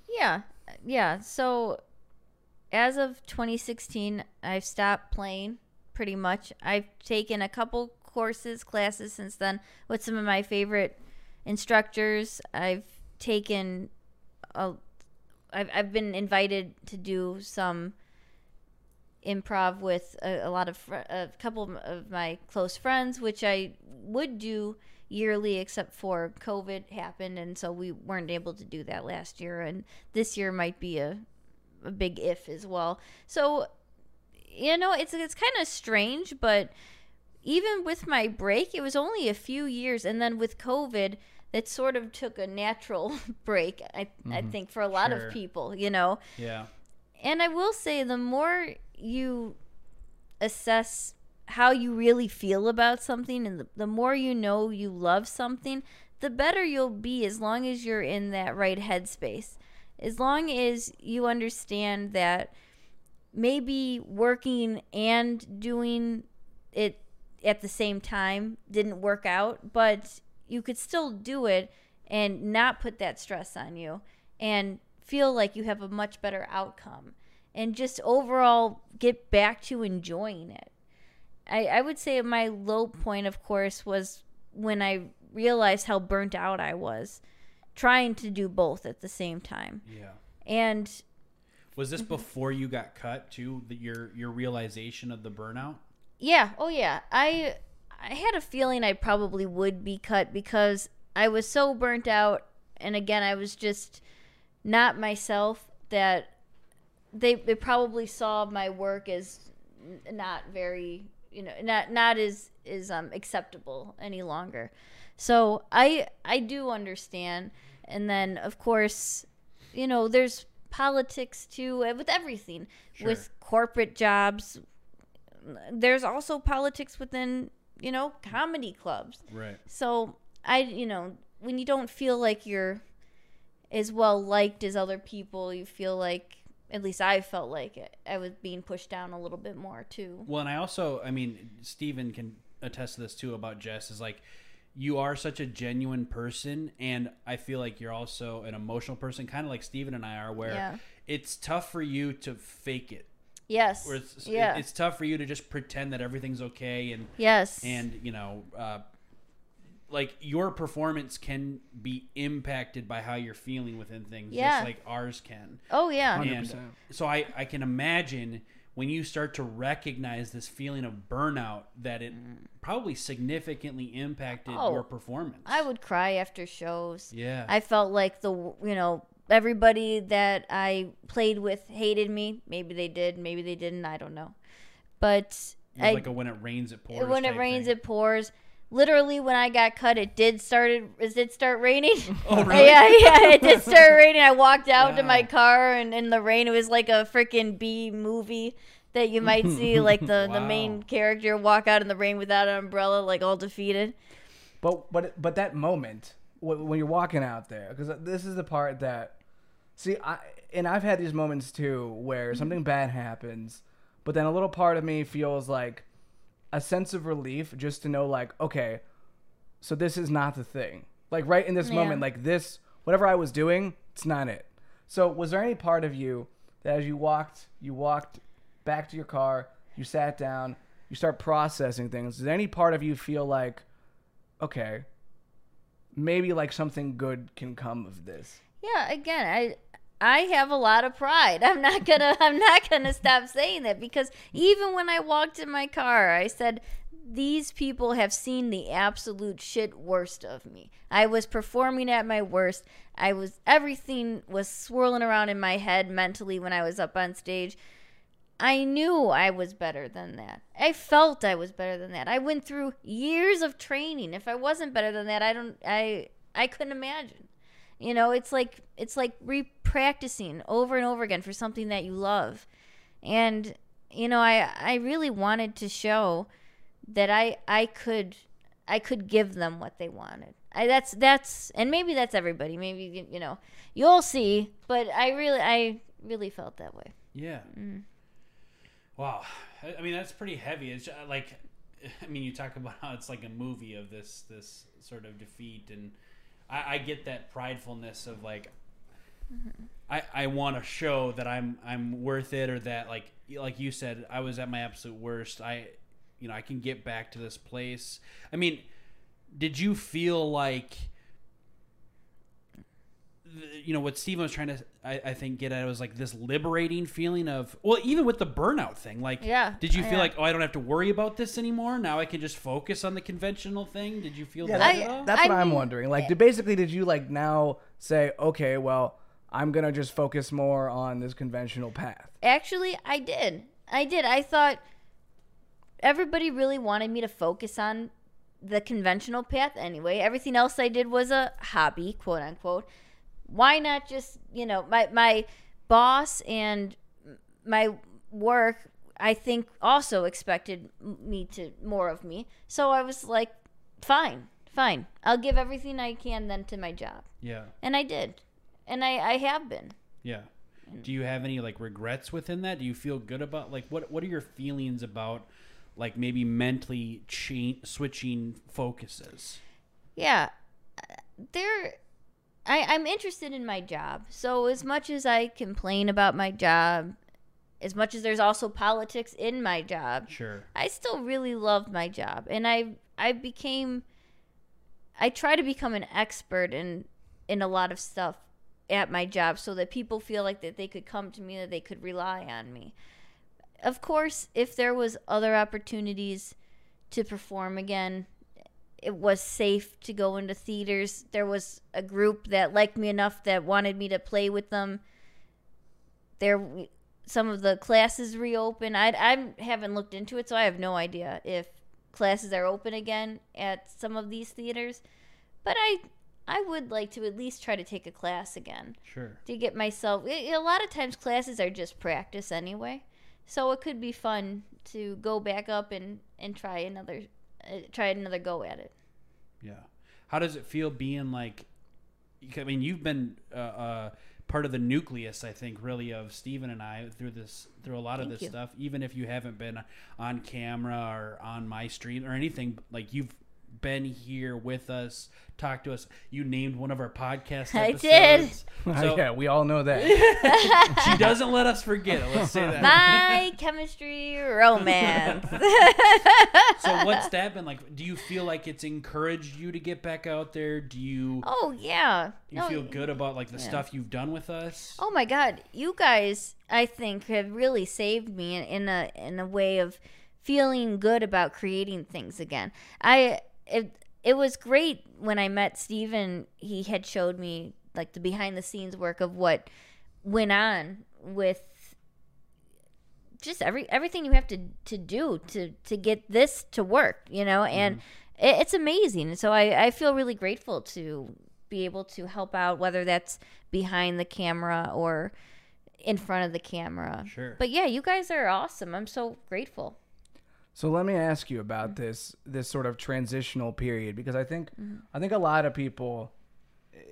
Yeah, yeah. So, as of 2016, I've stopped playing pretty much. I've taken a couple courses, classes since then with some of my favorite instructors. I've taken a, I've I've been invited to do some improv with a, a lot of fr- a couple of- my close friends, which I would do yearly, except for COVID happened, and so we weren't able to do that last year. And this year might be a a big if as well. So you know, it's it's kind of strange, but even with my break, it was only a few years, and then with COVID, that sort of took a natural break. I I mm-hmm. think for a lot Sure. of people, you know. Yeah. And I will say, the more you assess how you really feel about something, and the, the more you know you love something, the better you'll be as long as you're in that right headspace. As long as you understand that maybe working and doing it at the same time didn't work out, but you could still do it and not put that stress on you and feel like you have a much better outcome. and just overall get back to enjoying it. I, I would say my low point, of course, was when I realized how burnt out I was trying to do both at the same time. Yeah. And Was this before you got cut too? Your your realization of the burnout? Yeah. Oh yeah. I I had a feeling I probably would be cut because I was so burnt out and again I was just not myself that they they probably saw my work as not very you know not not as is um acceptable any longer. So I I do understand and then of course you know there's politics too uh, with everything Sure. with corporate jobs there's also politics within you know comedy clubs Right. so i you know when you don't feel like you're as well liked as other people you feel like at least i felt like it, i was being pushed down a little bit more too Well, and I also, I mean, Stephen can attest to this too about Jess. Is like, you are such a genuine person, and I feel like you're also an emotional person, kind of like Steven and I are, where Yeah. it's tough for you to fake it. yes Where it's, yeah it's tough for you to just pretend that everything's okay and yes and you know uh, like your performance can be impacted by how you're feeling within things Yeah. just like ours can oh yeah Hundred and percent. so I, I can imagine when you start to recognize this feeling of burnout that it mm. probably significantly impacted Oh, your performance i would cry after shows yeah I felt like the you know everybody that I played with hated me. Maybe they did, maybe they didn't. I don't know. But it was I, like a when it rains it pours when it rains, thing. it pours. Literally, when I got cut, it did started. It did start raining. Oh, really? yeah, yeah, it did start raining. I walked out to my car, and in the rain, it was like a freaking B movie that you might see, like the the main character walk out in the rain without an umbrella, like all defeated. But but but that moment when you're walking out there, because uh, this is the part that, see, I and I've had these moments too where mm-hmm. something bad happens, but then a little part of me feels like a sense of relief just to know like okay, so this is not the thing. Like right in this Yeah. moment, like this, whatever I was doing, it's not it. So was there any part of you that as you walked, you walked back to your car, you sat down, you start processing things? Does any part of you feel like okay, maybe like something good can come of this. Yeah, again, I I have a lot of pride. I'm not gonna I'm not gonna stop saying that because even when I walked in my car, I said these people have seen the absolute shit worst of me. I was performing at my worst. I was everything was swirling around in my head mentally when I was up on stage. I knew I was better than that. I felt I was better than that. I went through years of training. If I wasn't better than that, I don't I I couldn't imagine. You know, it's like it's like re-practicing over and over again for something that you love. And you know, I I really wanted to show that I I could I could give them what they wanted. I that's that's and maybe that's everybody. Maybe you- know, you'll see, but I really I really felt that way. Yeah. Mm. Wow. I mean, that's pretty heavy. It's ju- like, I mean, you talk about how it's like a movie of this this sort of defeat, and I, I get that pridefulness of like, I I want to show that I'm I'm worth it, or that like like you said, I was at my absolute worst. I, you know, I can get back to this place. I mean, did you feel like? The- you know what Steven was trying to I, I think get at was like this liberating feeling of well even with the burnout thing like Yeah, did you feel yeah. like oh I don't have to worry about this anymore now I can just focus on the conventional thing did you feel Yeah, that that, at all? that's I what I'm wondering. Like, eh. did basically did you like now say, okay, well, I'm gonna just focus more on this conventional path? Actually, I did. I did. I thought everybody really wanted me to focus on the conventional path anyway. Everything else I did was a hobby, quote unquote. Why not just, you know, my my boss and my work I think also expected me to more of me. So I was like, fine, fine. I'll give everything I can then to my job. yeah And I did. And I, I have been. yeah do you have any like regrets within that do you feel good about like what what are your feelings about like maybe mentally cha- switching focuses Yeah, there. I I'm interested in my job. So as much as I complain about my job, as much as there's also politics in my job, Sure. I still really love my job, and I I became I try to become an expert in in a lot of stuff at my job, so that people feel like that they could come to me, that they could rely on me. Of course, if there was other opportunities to perform again, it was safe to go into theaters. There was a group that liked me enough that wanted me to play with them. There, some of the classes reopen. I I haven't looked into it, so I have no idea if classes are open again at some of these theaters. But I I would like to at least try to take a class again Sure. to get myself. A lot of times classes are just practice anyway, so it could be fun to go back up and and try another try another go at it. Yeah. How does it feel being like? I mean, you've been uh, uh, part of the nucleus, I think, really of Steven and I through this, through a lot of this you. stuff. Even if you haven't been on camera or on my stream or anything, like you've been here with us, talked to us. You named one of our podcast I did. So yeah, we all know that. she doesn't let us forget it. Let's say that. My chemistry romance. so what's that been like? Do you feel like it's encouraged you to get back out there? Do you oh yeah. you No, feel good about like the yeah. stuff you've done with us? Oh my god, you guys I think have really saved me in, in a in a way of feeling good about creating things again. I it it was great when I met Steven, he had showed me like the behind the scenes work of what went on with just every everything you have to to do to to get this to work, you know, and mm-hmm. it, it's amazing. and So I I feel really grateful to be able to help out, whether that's behind the camera or in front of the camera. Sure. But yeah, you guys are awesome. I'm so grateful. So let me ask you about mm-hmm. this this sort of transitional period because I think mm-hmm. I think a lot of people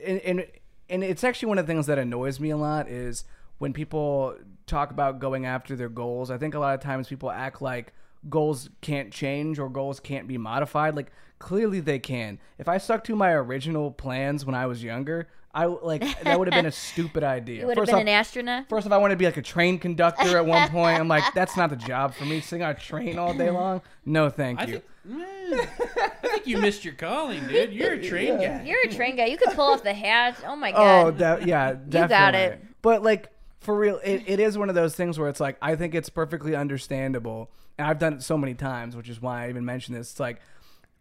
and, and and it's actually one of the things that annoys me a lot is when people talk about going after their goals. I think a lot of times people act like goals can't change or goals can't be modified. Like clearly they can. If I stuck to my original plans when I was younger, I like that would have been a stupid idea. You would have First been off- an astronaut. First, if I wanted to be like a train conductor at one point, I'm like, that's not the job for me. Sitting on a train all day long, no, thank I you. think, eh, I think you missed your calling, dude. You're a train guy. You're a train guy. You could pull off the hat. Oh my god. oh, god. that, yeah, definitely. got it. But like for real, it, it is one of those things where it's like I think it's perfectly understandable, and I've done it so many times, which is why I even mentioned this. It's like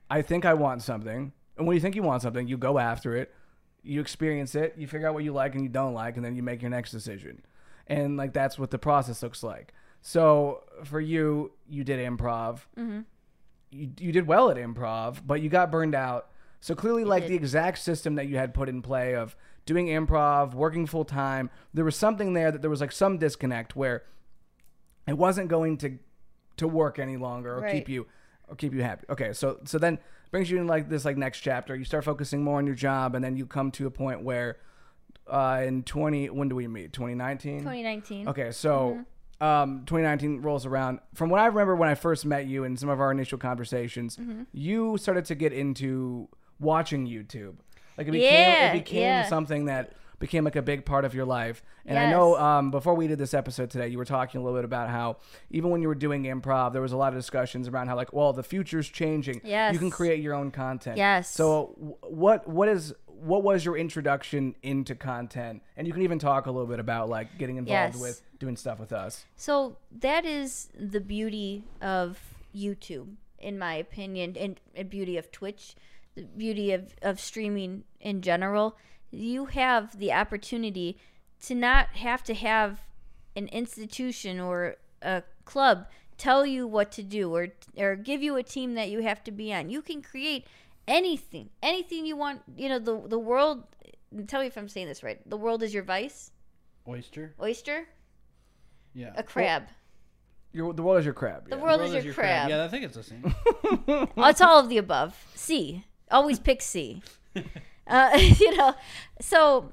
I think I want something, and when you think you want something, you go after it, you experience it, you figure out what you like and you don't like, and then you make your next decision. And like that's what the process looks like. So for you, you did improv. Mm-hmm. You, you did well at improv, but you got burned out. So clearly, like did. the exact system that you had put in play of doing improv, working full time, there was something there that there was like some disconnect where it wasn't going to to work any longer or Right. keep you or keep you happy. Okay, so so then brings you in like this like next chapter. You start focusing more on your job, and then you come to a point where uh, in twenty when do we meet? Twenty nineteen. 2019. Okay, so um, 2019 rolls around. From what I remember when I first met you and some of our initial conversations, you started to get into watching YouTube. Like it became Yeah, it became yeah. something that became like a big part of your life. And I know um, before we did this episode today, you were talking a little bit about how even when you were doing improv, there was a lot of discussions around how like, well, the future's changing. Yes. You can create your own content. Yes. So what what is what was your introduction into content? And you can even talk a little bit about like getting involved Yes. with doing stuff with us. So that is the beauty of YouTube, in my opinion, and, and beauty of Twitch, the beauty of, of streaming in general. You have the opportunity to not have to have an institution or a club tell you what to do or or give you a team that you have to be on. You can create anything, anything you want. You know, the the world. Tell me if I'm saying this right. The world is your vice. Oyster. Oyster, Yeah. a crab. Your, the world is your crab. The yeah. world is your, crab. Yeah, I think it's the same. Oh, it's all of the above. C. Always pick C. Uh, you know, so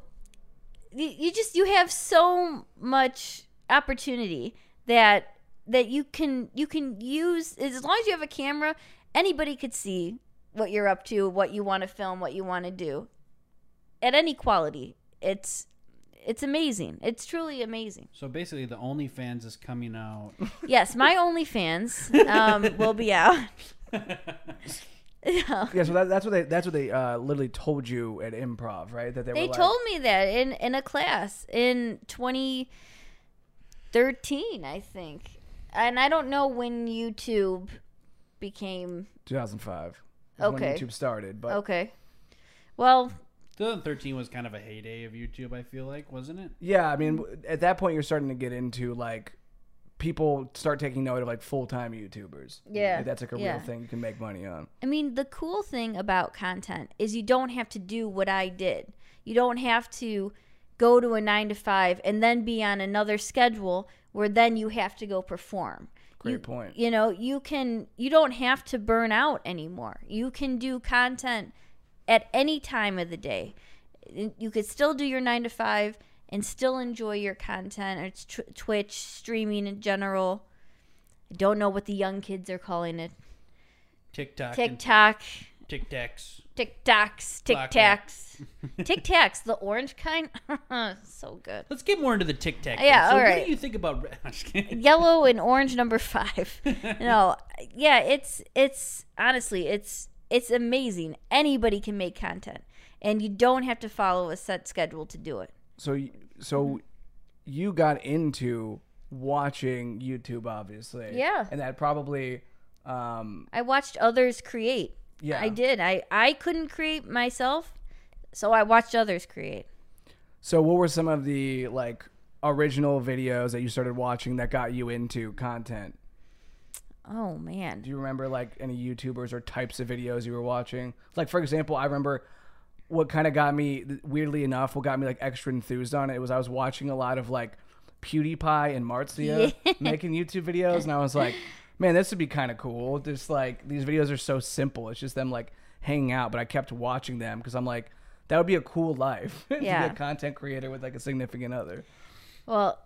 you, you just you have so much opportunity that that you can you can use as long as you have a camera. Anybody could see what you're up to, what you want to film, what you want to do, at any quality. It's it's amazing. It's truly amazing. So basically, the OnlyFans is coming out. Yes, my OnlyFans um, will be out. Yeah. Yeah, so that, that's what they that's what they uh, literally told you at improv, right? That they, They were like, told me that in in a class in 2013, I think. And I don't know when YouTube became 2005. Okay. When YouTube started, but okay. Well, 2013 was kind of a heyday of YouTube. I feel like, wasn't it? yeah, I mean, at that point you're starting to get into like people start taking note of like full time YouTubers. Yeah, Like, that's like a yeah. real thing you can make money on. I mean, the cool thing about content is you don't have to do what I did. You don't have to go to a 9 to 5 and then be on another schedule where then you have to go perform. Great you, point. You know, you can you don't have to burn out anymore. You can do content at any time of the day. You could still do your 9 to 5 and still enjoy your content or it's tw- Twitch streaming in general. I don't know what the young kids are calling it. TikTok, TikTok, and TikToks. TikToks, Tic Black Cat. Tacs, Tic Tacs, the orange kind. so good. Let's get more into the Tic Tac. Yeah, so all What do you think about? I'm just kidding. Yellow and orange number five. no, yeah, it's it's honestly it's it's amazing. Anybody can make content, and you don't have to follow a set schedule to do it. So so you got into watching YouTube, obviously. Yeah. And that probably, um, I watched others create. yeah. I did. I I couldn't create myself, so I watched others create. So what were some of the like original videos that you started watching that got you into content? Oh man. Do you remember like any YouTubers or types of videos you were watching? Like for example, I remember what kind of got me weirdly enough, what got me like extra enthused on it was I was watching a lot of like PewDiePie and Marzia making YouTube videos, and I was like, man, this would be kind of cool. Just like these videos are so simple. It's just them like hanging out, but I kept watching them because I'm like, that would be a cool life to Yeah. be a content creator with like a significant other. Well,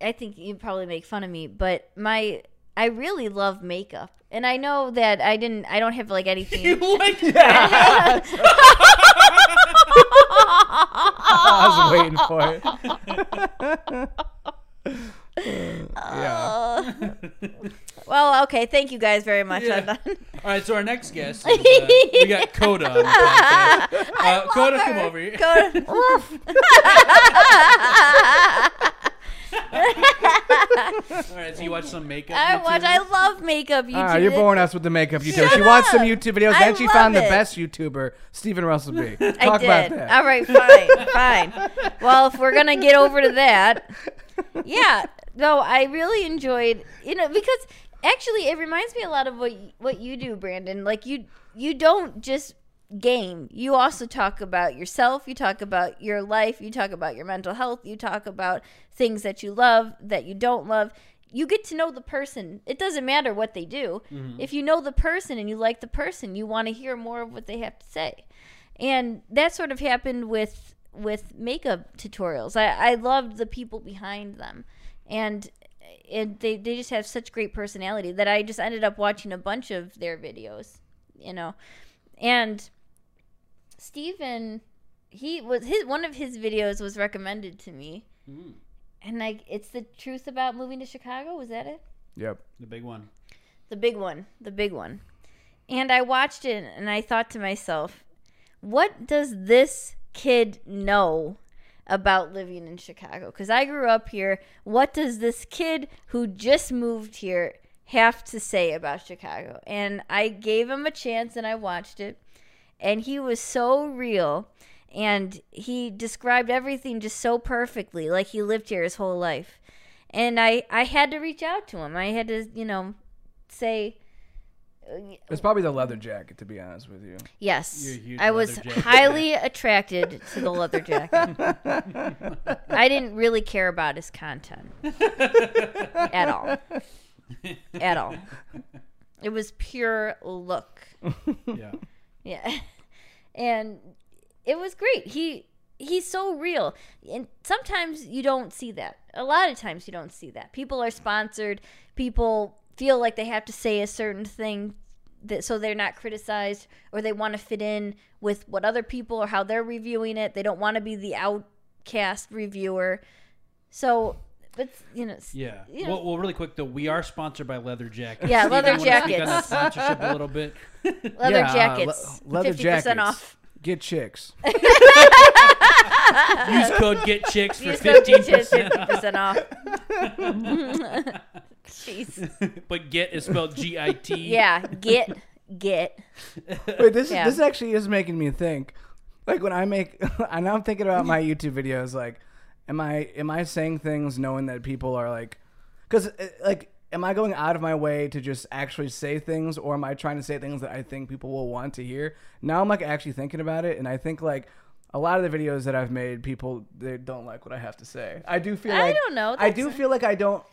I think you'd probably make fun of me, but my I really love makeup. And I know that I didn't I don't have like anything like that? I was waiting for it. yeah. Well, okay, thank you guys very much. Yeah. I'm done. All right, so our next guest, is, uh, we got Coda on the podcast. Uh, Coda, come over here. Go All right, so you watch some makeup. I watch I love makeup YouTube. Ah, you're boring us with the makeup YouTube. She watched some. YouTube videos, I then she found the best YouTuber, Stephen Russell B. I Talk did. about that. All right, fine, fine. Well, if we're gonna get over to that, yeah. No, I really enjoyed, you know, because actually it reminds me a lot of what y- what you do, Brandon. Like you, you don't just game. You also talk about yourself. You talk about your life. You talk about your mental health. You talk about things that you love, that you don't love. You get to know the person. It doesn't matter what they do. Mm-hmm. If you know the person and you like the person, you want to hear more of what they have to say and that sort of happened with with makeup tutorials i i loved the people behind them and and they, they just have such great personality that i just ended up watching a bunch of their videos you know and Stephen, he was his one of his videos was recommended to me Mm, and like it's the truth about moving to chicago was that it Yep. the big one. the big one, the big one. And I watched it and I thought to myself, what does this kid know about living in Chicago? Because I grew up here. What does this kid who just moved here have to say about Chicago? And I gave him a chance and I watched it. And he was so real. And he described everything just so perfectly, like he lived here his whole life. And I, I had to reach out to him. I had to, you know, say, uh, It's probably the leather jacket, to be honest with you. Yes, You're a huge I was jacket highly attracted to the leather jacket. I didn't really care about his content at all. At all. It was pure look. Yeah. Yeah. And it was great. He he's so real. And sometimes you don't see that. A lot of times you don't see that. People are sponsored. People feel like they have to say a certain thing that so they're not criticized or they want to fit in with what other people or how they're reviewing it. They don't want to be the outcast reviewer. So, but you know, Yeah. You know- Well, well, really quick though, we are sponsored by Leather Jackets. Yeah, Leather you wanna speak on that Jackets. sponsorship a little bit. leather Yeah, uh, jackets, le- leather 50% jackets. off. Get chicks. Use code Get Chicks for fifteen percent. 50% off. Jeez. But Get is spelled G I T. Yeah, get, get. Wait, this Yeah. this actually is making me think. Like when I make, and I'm thinking about my YouTube videos. Like, am I am I saying things knowing that people are like, because uh, like, am I going out of my way to just actually say things, or am I trying to say things that I think people will want to hear? Now I'm like actually thinking about it, and I think like. A lot of the videos that I've made, people they don't like what I have to say. I do feel like, I don't know, I do feel like I don't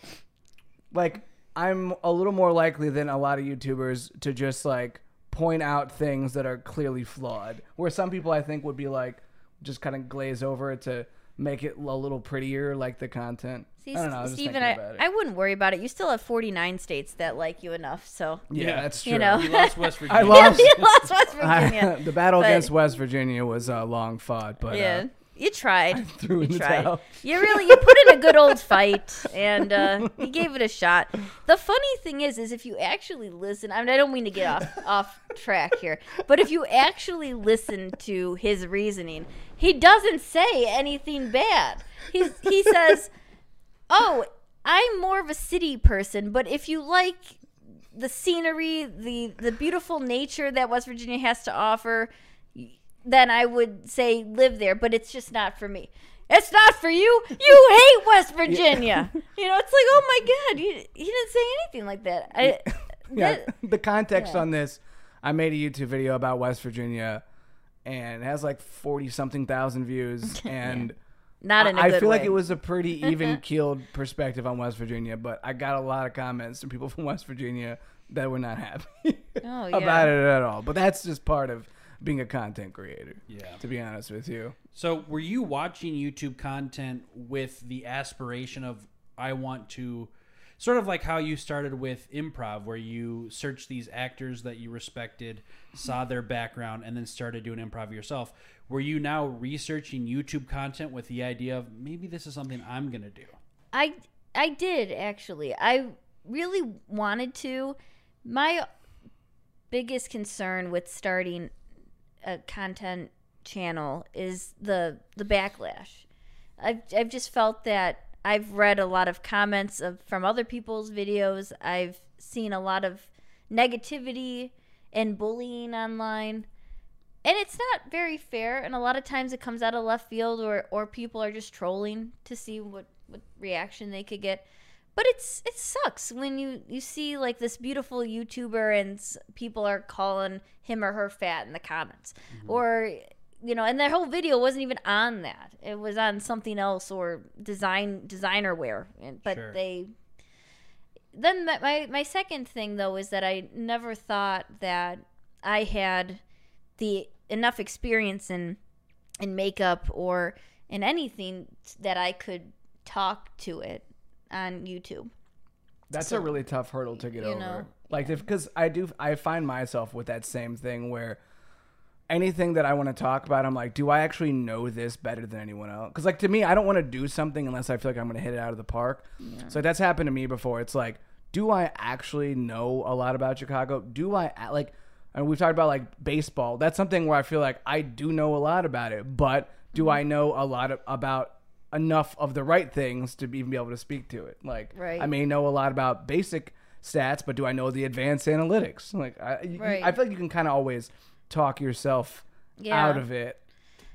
like I'm a little more likely than a lot of YouTubers to just like point out things that are clearly flawed. Where some people I think would be like just kind of glaze over it to make it a little prettier, like the content. See, I don't know. I Steven, I. I wouldn't worry about it. You still have 49 states that like you enough, so. yeah, Yeah. that's true. You know. You lost West Virginia. I lost. you lost West I- Virginia. the battle But- against West Virginia was uh, long fought, but yeah. uh, You tried. threw you in the tried. towel. You really you put in a good old fight and uh, you gave it a shot. The funny thing is, is if you actually listen. I mean, I don't mean to get off off track here, but if you actually listen to his reasoning, he doesn't say anything bad. He's he says, "Oh, I'm more of a city person, but if you like." The scenery, the the beautiful nature that West Virginia has to offer, then I would say live there, but it's just not for me. It's not for you. You hate West Virginia. You know, it's like, oh my god, he, he didn't say anything like that. I, yeah, that- the context yeah. on this, I made a YouTube video about West Virginia, and it has like forty something thousand views, and not in a I good feel like it was a pretty even keeled perspective on West Virginia, but I got a lot of comments from people from West Virginia that were not happy Oh, yeah. about it at all. But that's just part of being a content creator. Yeah. To be honest with you. So, were you watching YouTube content with the aspiration of I want to sort of like how you started with improv where you searched these actors that you respected, saw their background and then started doing improv yourself. Were you now researching YouTube content with the idea of maybe this is something I'm going to do? I I did actually. I really wanted to. My biggest concern with starting a content channel is the the backlash. I've I've just felt that I've read a lot of comments of from other people's videos. I've seen a lot of negativity and bullying online. And it's not very fair and a lot of times it comes out of left field or or people are just trolling to see what what reaction they could get. But it's it sucks when you you see like this beautiful YouTuber and people are calling him or her fat in the comments, mm-hmm. or you know, and their whole video wasn't even on that. It was on something else or design designer wear, and, but Sure. they. Then my, my my second thing though is that I never thought that I had the enough experience in in makeup or in anything that I could talk to it on YouTube. That's So, a really tough hurdle to get over. know, like, if because I do, I find myself with that same thing where anything that I want to talk about, I'm like, do I actually know this better than anyone else? Because, like, to me, I don't want to do something unless I feel like I'm going to hit it out of the park. So that's happened to me before. It's like, do I actually know a lot about Chicago? Do I like? And we've talked about like baseball. That's something where I feel like I do know a lot about it, but do mm-hmm. I know a lot of, about enough of the right things to even be able to speak to it? Like, Right. I may know a lot about basic stats, but do I know the advanced analytics? Like, I, Right. I feel like you can kind of always talk yourself Yeah. out of it,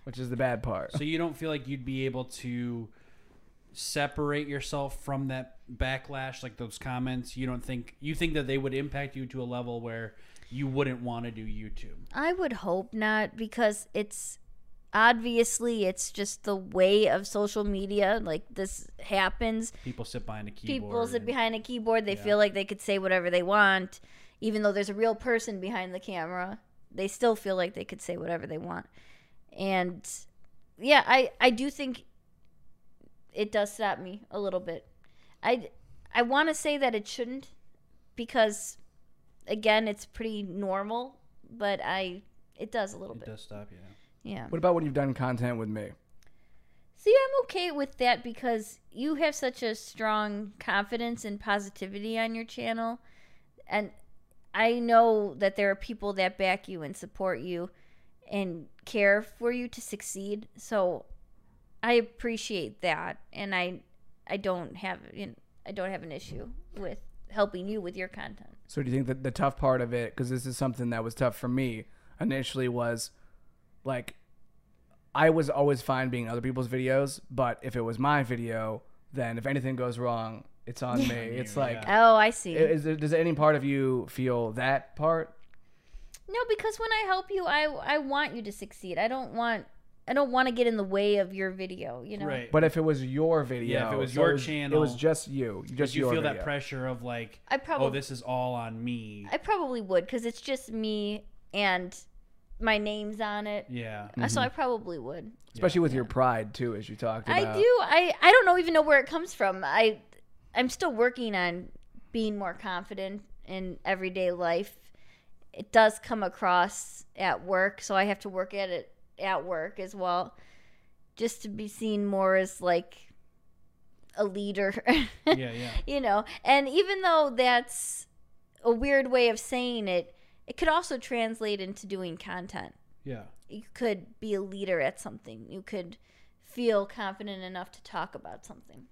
which is the bad part. So you don't feel like you'd be able to separate yourself from that backlash like those comments you don't think you think that they would impact you to a level where you wouldn't want to do youtube I would hope not because it's obviously it's just the way of social media. Like this happens. people sit behind a keyboard People sit and- behind a keyboard. They Yeah. feel like they could say whatever they want, even though there's a real person behind the camera. They still feel like they could say whatever they want. And yeah, I I do think it does stop me a little bit. I I want to say that it shouldn't because again, it's pretty normal, but I it does a little it bit. does stop yeah Yeah. what about when you've done content with me? See, I'm okay with that because you have such a strong confidence and positivity on your channel. And I know that there are people that back you and support you and care for you to succeed. So I appreciate that and I I don't have you know, I don't have an issue with helping you with your content. So do you think that the tough part of it, because this is something that was tough for me initially, was like I was always fine being in other people's videos, but if it was my video, then if anything goes wrong, it's on me. It's like, yeah. Oh, I see. is there, does any part of you feel that part? No, because when I help you, I I want you to succeed. I don't want I don't want to get in the way of your video. You know. Right. But if it was your video, Yeah, if it was your it was, it was just you, just you your feel video. that pressure of like, I probably oh, this is all on me. I probably would because it's just me and my name's on it. yeah. Uh, So I probably would. especially with your pride too, as you talked about. I do. I I don't know even know where it comes from. I I'm still working on being more confident in everyday life. It does come across at work, so I have to work at it at work as well, just to be seen more as like a leader. Yeah, yeah. you know, and even though that's a weird way of saying it, it could also translate into doing content Yeah. you could be a leader at something. You could feel confident enough to talk about something.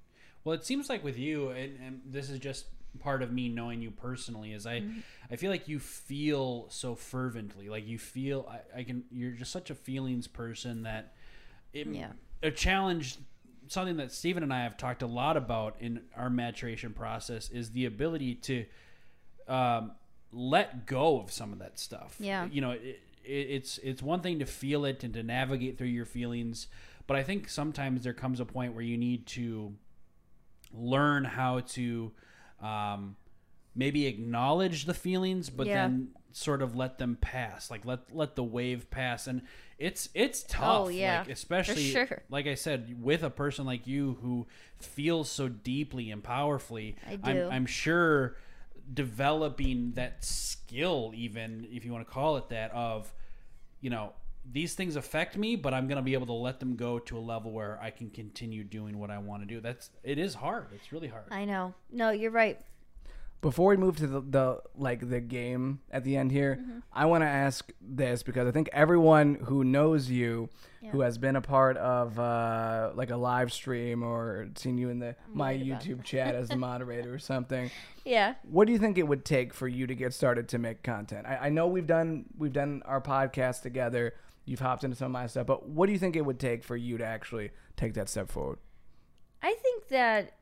Well, it seems like with you, and, and this is just part of me knowing you personally, is I, Mm-hmm. I feel like you feel so fervently, like you feel I, I can. You're just such a feelings person that, it, Yeah. a challenge, something that Stephen and I have talked a lot about in our maturation process is the ability to, um, let go of some of that stuff. Yeah. you know, it, it, it's it's one thing to feel it and to navigate through your feelings, but I think sometimes there comes a point where you need to learn how to um, maybe acknowledge the feelings, but Yeah. then sort of let them pass, like let let the wave pass, and it's it's tough, Oh, yeah, like, especially sure. like I said, with a person like you who feels so deeply and powerfully. I I'm. I'm sure developing that skill, even if you want to call it that, of you know these things affect me, but I'm gonna be able to let them go to a level where I can continue doing what I want to do. That's it is hard. It's really hard. I know. No, you're right. Before we move to the, the like the game at the end here, Mm-hmm. I want to ask this because I think everyone who knows you, who has been a part of uh, like a live stream or seen you in the my worried about YouTube chat as the moderator or something, Yeah. what do you think it would take for you to get started to make content? I, I know we've done we've done our podcast together. You've hopped into some of my stuff, but what do you think it would take for you to actually take that step forward? I think that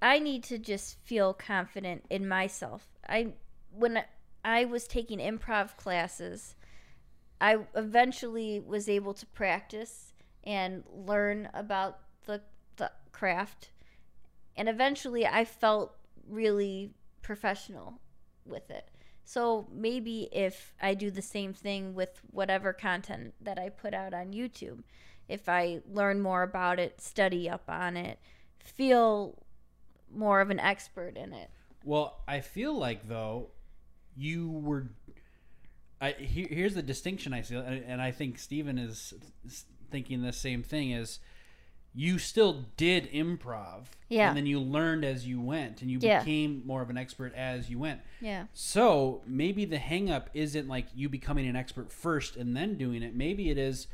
I need to just feel confident in myself. I when I- was taking improv classes, I eventually was able to practice and learn about the the craft. And eventually I felt really professional with it. So maybe if I do the same thing with whatever content that I put out on YouTube, if I learn more about it, study up on it, feel more of an expert in it. Well, I feel like though you were. I here, here's the distinction I see, and I think Steven is thinking the same thing. Is you still did improv, Yeah. and then you learned as you went, and you Yeah. became more of an expert as you went. Yeah. So maybe the hang up isn't like you becoming an expert first and then doing it. Maybe it is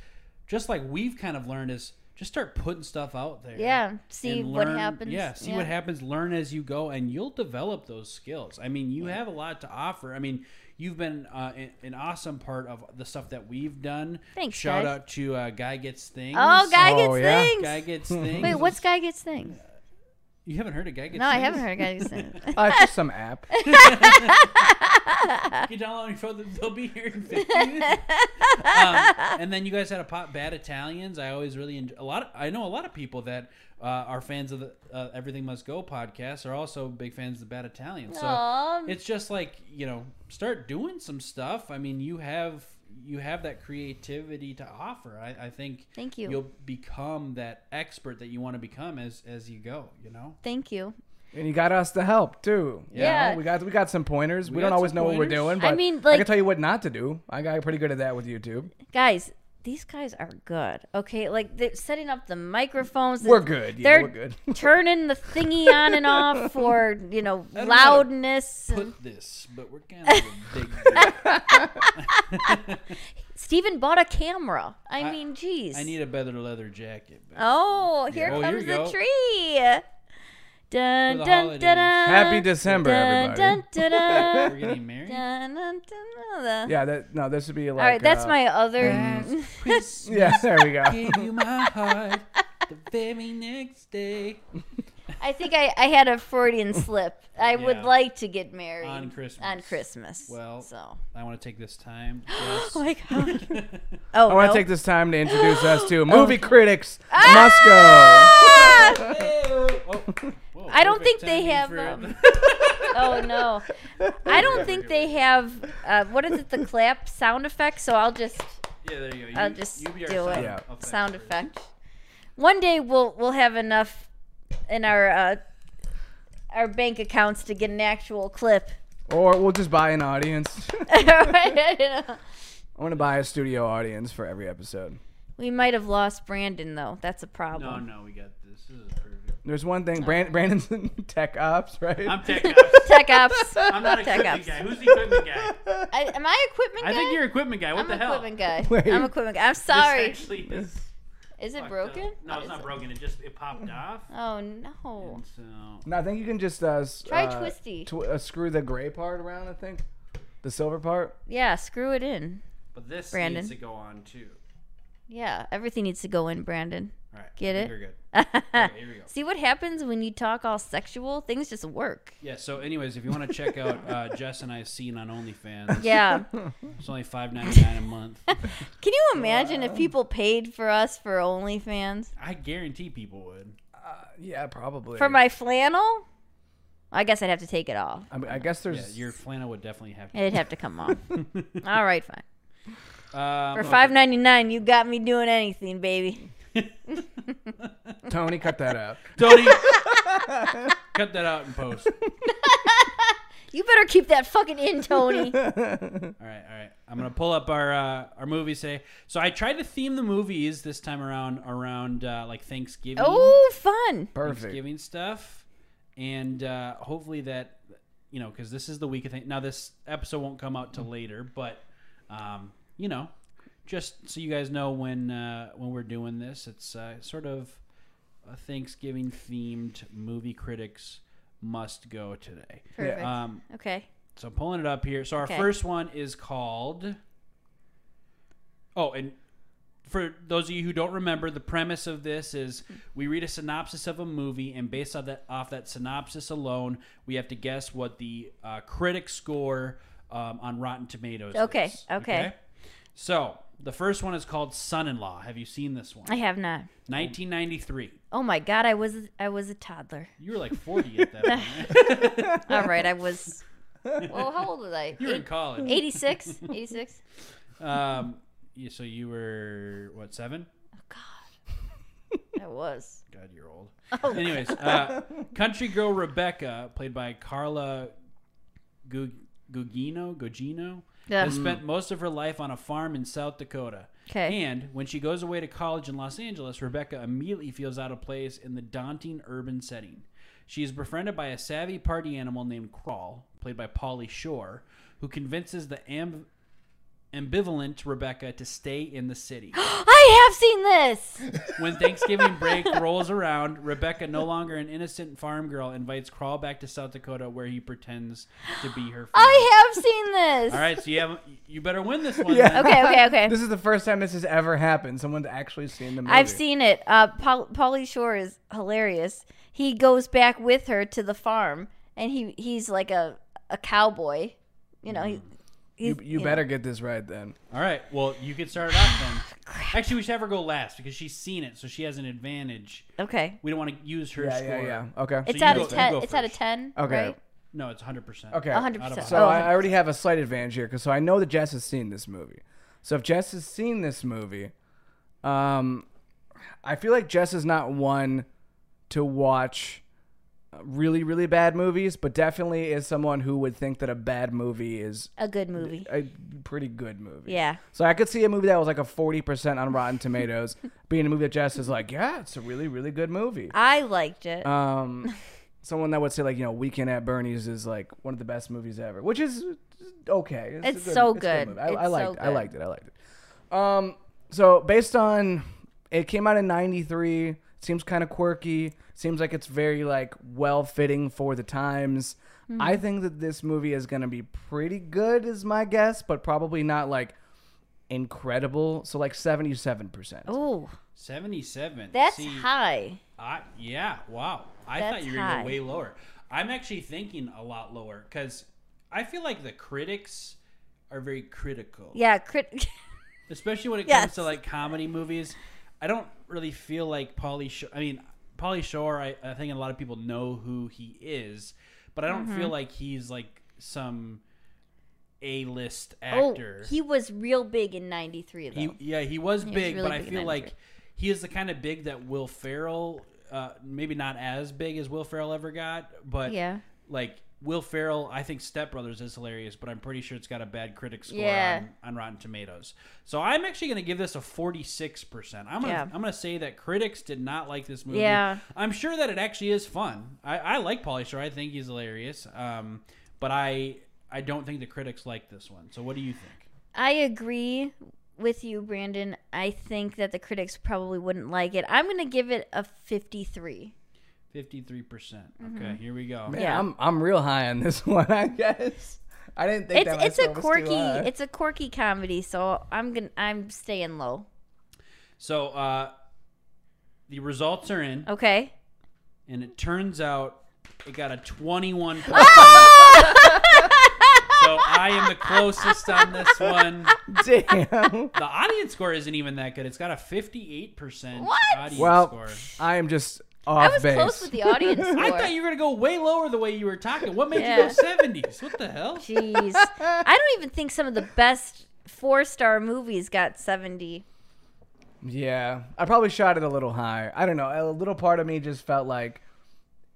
just like we've kind of learned is just start putting stuff out there. Yeah, see and what happens. Yeah, see what happens, learn as you go, and you'll develop those skills. I mean, you have a lot to offer. I mean, you've been uh, an- an awesome part of the stuff that we've done. Thanks, Shout guys. out to uh, Guy Gets Things. Oh, guy Oh, gets yeah? things. Guy Gets Things. Wait, what's guy gets things? You haven't heard of Guy No, I haven't heard guy gets things. Uh, it's just some app. You download on your phone, they'll be here in 15 minutes. um, and then you guys had a pot bad Italians. I always really enjoy a lot. Of, I know a lot of people that uh, are fans of the uh, Everything Must Go podcast are also big fans of the Bad Italians. So Aw. it's just like you know, start doing some stuff. I mean, you have you have that creativity to offer. I, I think Thank you. You'll become that expert that you want to become as as you go. You know. Thank you. And you got us to help too. You Yeah. know, we got we got some pointers. We, We don't always some know what we're pointers. doing, I but mean, I can tell you what not to do. I got pretty good at that with YouTube. Guys, these guys are good. Okay, like they're setting up the microphones. We're good. Yeah, They're we're good. turning the thingy on and off for you know I don't know how to loudness. and- Put this, but we're kind of a big. Steven bought a camera. I, I- mean, geez. I need a better leather jacket. but- Oh, here Oh, here comes the go. tree. Dun, For the dun, dun, dun. Happy December, Dun, everybody. dun, dun, We're getting married. dun, dun, dun, dun. Yeah, that no, this would be like. All right, that's uh, my other. Christmas Yeah, there we go. gave you my heart the very next day I think I, I had a Freudian slip. I would like to get married On Christmas. On Christmas. Well, so. I want to take this time. Yes. Oh my god. Oh, I want no. to take this time to introduce us to movie Oh. critics Ah! Oh, whoa, I don't think they have, for- um, oh no, I don't think they have. Uh, what is it? The clap sound effect. So I'll just yeah, there you go. You, I'll just you be our do sound it. Yeah. sound effect. One day we'll we'll have enough in our uh, our bank accounts to get an actual clip. Or we'll just buy an audience. I want to buy a studio audience for every episode. We might have lost Brandon though. That's a problem. no, no, we got this. This is perfect. There's one thing. Brand, Brandon's in tech ops, right? I'm tech ops. Tech ops. I'm not a Tech equipment ops. guy. Who's the equipment guy? I, am I equipment guy? I think you're equipment guy. What I'm the hell? equipment guy. Wait. I'm equipment guy. I'm This sorry. actually is Is it broken? up. No, it's not it? broken. It just it popped off. Oh no. And so no, I think you can just uh, Try uh, twisty. tw- uh, screw the gray part around. I think the silver part. Yeah, screw it in. But this Brandon. needs to go on too. Yeah, everything needs to go in, Brandon. All right. Get it? think You're good. Okay, here we go. See what happens when you talk all sexual? Things just work. Yeah. So, anyways, if you want to check out uh, Jess and I's scene on OnlyFans, Yeah. it's only five ninety nine a month. Can you imagine if people paid for us for OnlyFans? I guarantee people would. Uh, yeah, probably. For my flannel? I guess I'd have to take it off. I, mean, I guess Yeah, there's. your flannel would definitely have to. It'd have to come off. all right, fine. Um, For okay. five ninety nine, you got me doing anything, baby. Tony, cut that out. Tony, cut that out in post. You better keep that fucking in, Tony. All right, all right. I'm gonna pull up our uh, our movie say. So I tried to theme the movies this time around around uh, like Thanksgiving, oh, fun. Perfect. Thanksgiving stuff, and uh, hopefully that you know because this is the week of thing. Now this episode won't come out till later, but um, you know, just so you guys know when uh, when we're doing this, it's uh, sort of a Thanksgiving themed movie critics must go today. Perfect. Um, Okay. so I'm pulling it up here. So our Okay. first one is called. Oh, and for those of you who don't remember, the premise of this is we read a synopsis of a movie, and based on that off that synopsis alone, we have to guess what the uh, critic score um, on Rotten Tomatoes. Okay, is. okay. So the first one is called Son-in-Law. Have you seen this one? I have not. 1993. Oh my god, I was I was a toddler. You were like 40 at that point. All right, I was. Well, how old was I? you were in college. 86? 86? Um, yeah, so you were what seven? Oh, God. I was. God, you're old. Oh, Anyways, uh, country girl Rebecca, played by Carla Gu- Gugino, Gugino, Yeah. has spent mm. most of her life on a farm in South Dakota. 'Kay. And when she goes away to college in Los Angeles, Rebecca immediately feels out of place in the daunting urban setting. She is befriended by a savvy party animal named Crawl, played by Pauly Shore, who convinces the amb- ambivalent to Rebecca to stay in the city. I have seen this. When Thanksgiving break rolls around, Rebecca, no longer an innocent farm girl, invites Crawl back to South Dakota, where he pretends to be her. Friend. I have seen this. All right, so you have you better win this one. Yeah. then. Okay, okay, okay. This is the first time this has ever happened. Someone's actually seen the movie. I've seen it. Uh, Paul, Pauly Shore is hilarious. He goes back with her to the farm, and he he's like a a cowboy. You know, he, You, he's, you know. better get this right then. All right. Well, you can start it off then. Actually, we should have her go last because she's seen it, so she has an advantage. Okay, We don't want to use her Yeah, score. yeah, yeah. Okay. it's you out of you ten. It's out of ten. Okay. right? No, it's 100%. Okay. A hundred percent. So Oh, I, I already have a slight advantage here because so I know that Jess has seen this movie. So if Jess has seen this movie, um, I feel like Jess is not one to watch really really bad movies, but definitely is someone who would think that a bad movie is A good movie. a pretty good movie. Yeah. So I could see a movie that was like a forty percent on Rotten Tomatoes being a movie that Jess is like, yeah, it's a really really good movie. I liked it. Um, someone that would say like you know Weekend at Bernie's is like one of the best movies ever, which is okay. a It's so a good. movie. I, It's I liked. so I liked it. I liked it. Um, so based on it came out in '93. Seems kind of quirky. Seems like it's very like well fitting for the times. Mm-hmm. I think that this movie is gonna be pretty good, is my guess, but probably not like incredible. So like seventy-seven percent. oh, 77. that's See, high. I, yeah, wow. I That's thought you were going to go way lower. I'm actually thinking a lot lower because I feel like the critics are very critical. Yeah, crit. especially when it Yes. comes to like comedy movies. I don't really feel like Pauly Shore. I mean, Pauly Shore. I, I think a lot of people know who he is, but I don't Mm-hmm. feel like he's like some A-list oh, actor. he was real big in '93 though. He, yeah, he was was big, really but I big in feel like he is the kind of big that Will Ferrell, uh, maybe not as big as Will Ferrell ever got, but yeah. like Will Ferrell, I think Step Brothers is hilarious, but I'm pretty sure it's got a bad critic score Yeah. on, on Rotten Tomatoes. So I'm actually going to give this a 46%. I'm going Yeah. to I'm going to say that critics did not like this movie. Yeah. I'm sure that it actually is fun. I, I like Pauly Shore. I think he's hilarious. Um, but I I don't think the critics like this one. So what do you think? I agree with you, Brandon. I think that the critics probably wouldn't like it. I'm gonna give it a 53. 53%. percent Okay, here we go. Man, Yeah. I'm I'm real high on this one. I guess I didn't think It's that it's a myself was too quirky high. it's a quirky comedy, so I'm gonna I'm staying low. So uh, the results are in, Okay. and it turns out it got a 21%. Ah! so I am the closest on this one. Damn. The audience score isn't even that good. It's got a 58% What? audience Well, score. I am just I off was base. close with the audience score. I thought you were going to go way lower the way you were talking. What made Yeah. you go 70s? What the hell? Jeez. I don't even think some of the best four star movies got 70. Yeah, I probably shot it a little high. I don't know. A little part of me just felt like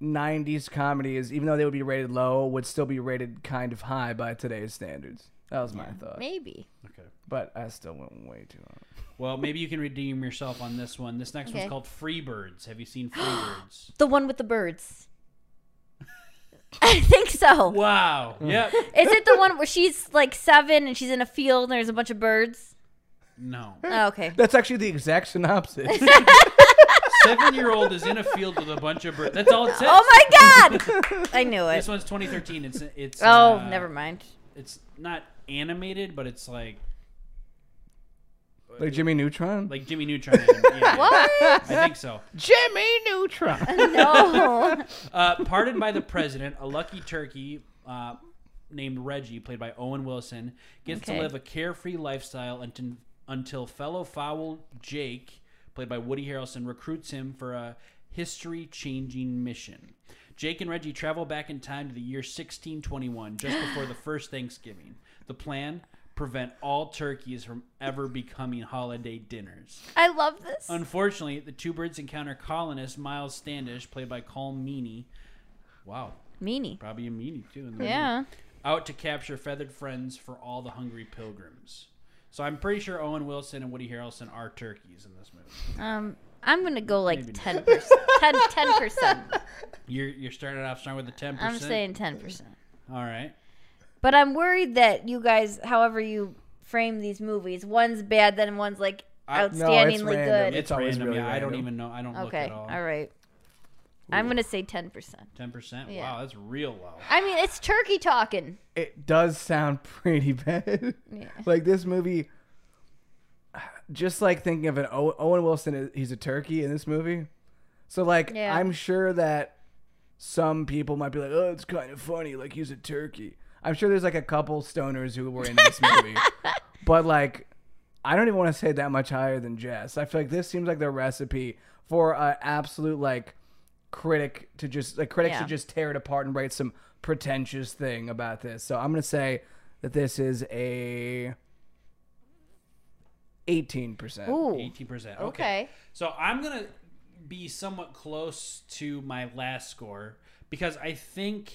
90s comedies, even though they would be rated low, would still be rated kind of high by today's standards. That was my thought. Maybe. Okay. But I still went way too high. Well, maybe you can redeem yourself on this one. This next Okay. one's called Free Birds. Have you seen Free Birds? The one with the birds. I think so. wow. Yep. Is it the one where she's like seven and she's in a field and there's a bunch of birds? No. Oh, okay. That's actually the exact synopsis. Seven year old is in a field with a bunch of birds. That's all it says. Oh my god! I knew it. This one's 2013. It's it's. Oh, uh, never mind. It's not animated, but it's like like Jimmy Neutron? like Jimmy Neutron. anim- Yeah, What? I think so. Jimmy Neutron! no. Uh, pardoned by the president, a lucky turkey uh, named Reggie, played by Owen Wilson, gets Okay. to live a carefree lifestyle until, until fellow fowl Jake, played by Woody Harrelson, recruits him for a history changing mission. Jake and Reggie travel back in time to the year 1621, just before the first Thanksgiving. The plan? Prevent all turkeys from ever becoming holiday dinners. I love this. Unfortunately, the two birds encounter colonist Miles Standish, played by Colm Meaney. Wow, Meanie. probably a meanie too. In the movie. Yeah. Out to capture feathered friends for all the hungry pilgrims. So I'm pretty sure Owen Wilson and Woody Harrelson are turkeys in this movie. Um, I'm gonna go like ten percent. 10 percent. You're you're starting off strong with the ten percent. I'm saying ten percent. All right. But I'm worried that you guys, however you frame these movies, one's bad, then one's like I- No, outstandingly it's random. good. It's, always random. really yeah, I don't random. even know. I don't look okay. at all. All right. I'm gonna say ten percent. Ten percent. Yeah. Wow, that's real low. I mean, it's turkey talking. it does sound pretty bad. Yeah. like this movie, just like thinking of an o- Owen Wilson, he's a turkey in this movie. So like, Yeah. I'm sure that some people might be like, "Oh, it's kind of funny, like he's a turkey." I'm sure there's like a couple stoners who were in this movie, but like, I don't even want to say that much higher than Jess. I feel like this seems like the recipe for an absolute like critic to just like critics Yeah. to just tear it apart and write some pretentious thing about this. So I'm gonna say that this is a eighteen percent. Eighteen percent. Okay. So I'm gonna be somewhat close to my last score because I think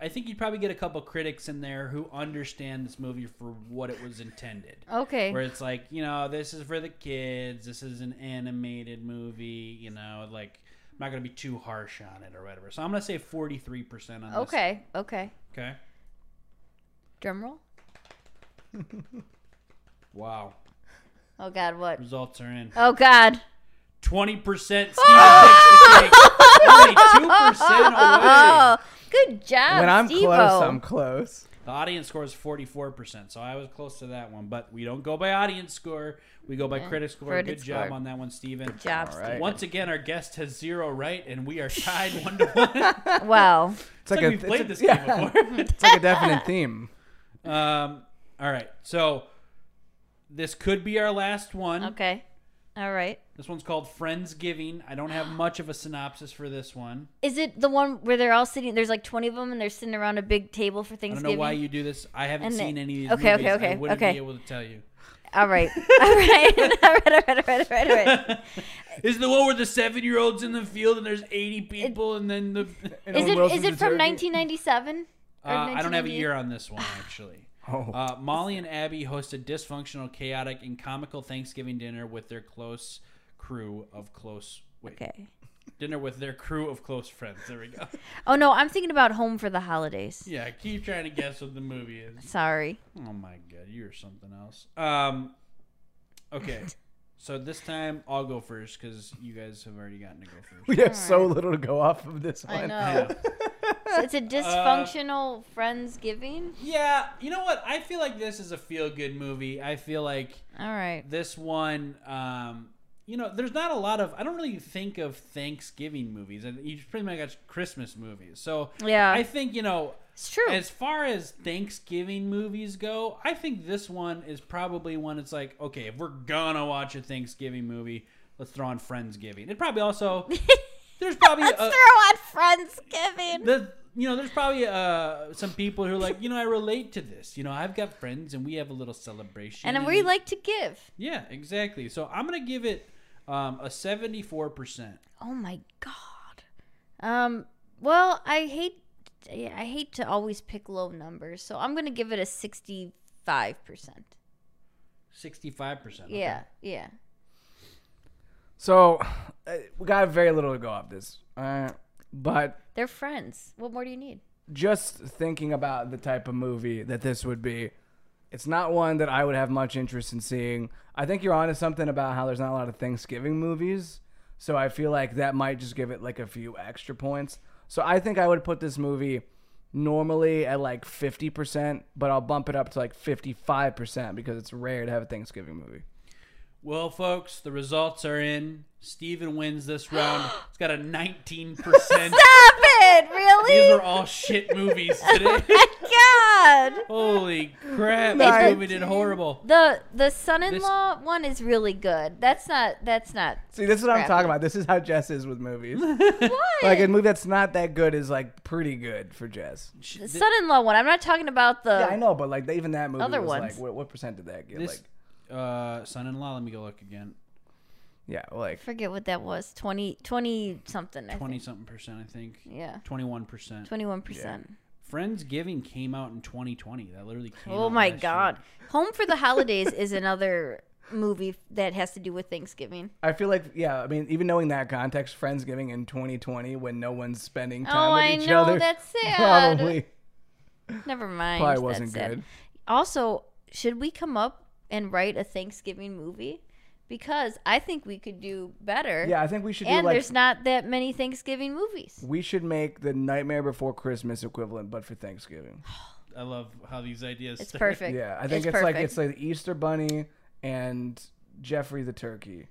I think you'd probably get a couple critics in there who understand this movie for what it was intended. Okay. Where it's like, you know, this is for the kids. This is an animated movie. You know, like I'm not gonna be too harsh on it or whatever. So I'm gonna say 43 percent on this. Okay. Okay. Okay. Drum roll. Wow. Oh God, what? Results are in. Oh God. Twenty percent. Steven takes the cake. Only two percent away. Oh, good job, when I'm Steve-O. close, I'm close. The audience score is 44%, so I was close to that one. But we don't go by audience score. We go by critic score. Critic Good job on that one, Steven. Good job, All right. Steve. Once again, our guest has zero right, and we are tied one to one. Wow. It's like a, we've played it's this a, game before. it's like a definite theme. um, all right, so this could be our last one. Okay. All right. This one's called Friendsgiving. I don't have much of a synopsis for this one. Is it the one where they're all sitting? There's like 20 of them, and they're sitting around a big table for Thanksgiving? I don't Thanksgiving. know why you do this. I haven't And seen the- any of these okay, okay, movies. okay, I wouldn't okay. be able to tell you. All right. All right. all right. All right. All right. All right. All right. Is the one where the seven year olds in the field and there's 80 people and then the. And Is Owen it? Wilson's Is it from turkey. 1997? Uh, I don't have a year on this one, actually. Oh, Uh, Molly and Abby host a dysfunctional, chaotic, and comical Thanksgiving dinner with their close crew of close. Wait, Okay. dinner with their crew of close friends. There we go. Oh no, I'm thinking about Home for the Holidays. Yeah, keep trying to guess what the movie is. Sorry. Oh my god, you're something else. Um, okay, so this time I'll go first because you guys have already gotten to go first. we have so little to go off of this one. I know. So it's a dysfunctional friendsgiving. yeah, you know what? I feel like this is a feel good movie. I feel like All right. this one um you know there's not a lot of i don't really think of thanksgiving movies and you pretty much got christmas movies so Yeah. i think you know It's true. as far as thanksgiving movies go i think this one is probably one it's like okay if we're gonna watch a thanksgiving movie let's throw on friendsgiving it probably also there's probably Let's a, throw on Friendsgiving. the you know there's probably uh some people who are like you know i relate to this you know i've got friends and we have a little celebration and we like to give. yeah, exactly. So I'm gonna give it um, a 74 percent. Oh my god. Um. Well, I hate. I hate to always pick low numbers, so I'm gonna give it a sixty-five percent. 65 percent. Yeah. Yeah. So uh, we got very little to go off this. Uh, but They're friends. What more do you need? just thinking about the type of movie that this would be, it's not one that I would have much interest in seeing. I think you're onto something about how there's not a lot of Thanksgiving movies. So I feel like that might just give it like a few extra points. So I think I would put this movie normally at like 50%, but I'll bump it up to like 55% because it's rare to have a Thanksgiving movie. Well, folks, the results are in. Steven wins this round. It's got a 19 percent. Stop it! Really? These were all shit movies oh today. God. Holy crap! Nice. This movie did horrible. The the son-in-law one is really good. That's not. That's not. See, this is what I'm talking about. This is how Jess is with movies. What? like a movie that's not that good is like pretty good for Jess. the son-in-law one. I'm not talking about the. Yeah, I know, but like even that movie Other was ones. like what, what percent did that get? This like uh, son-in-law. Let me go look again. yeah, like forget what that was. 20, 20 something. I 20 think. something percent, I think. Yeah. 21 percent. Twenty-one percent. Friendsgiving came out in 2020. That literally came Oh out my last God. year. Home for the Holidays is another movie that has to do with Thanksgiving. I feel like yeah. I mean, even knowing that context, Friendsgiving in 2020 when no one's spending time Oh, with I each know, other, that's sad. probably Never mind. probably wasn't sad. good. Also, should we come up and write a Thanksgiving movie? Because I think we could do better. Yeah, I think we should do and like there's not that many Thanksgiving movies. we should make the Nightmare Before Christmas equivalent, but for Thanksgiving. I love how these ideas. It's start. perfect. Yeah, I think It's it's, like it's like the Easter Bunny and Jeffrey the Turkey,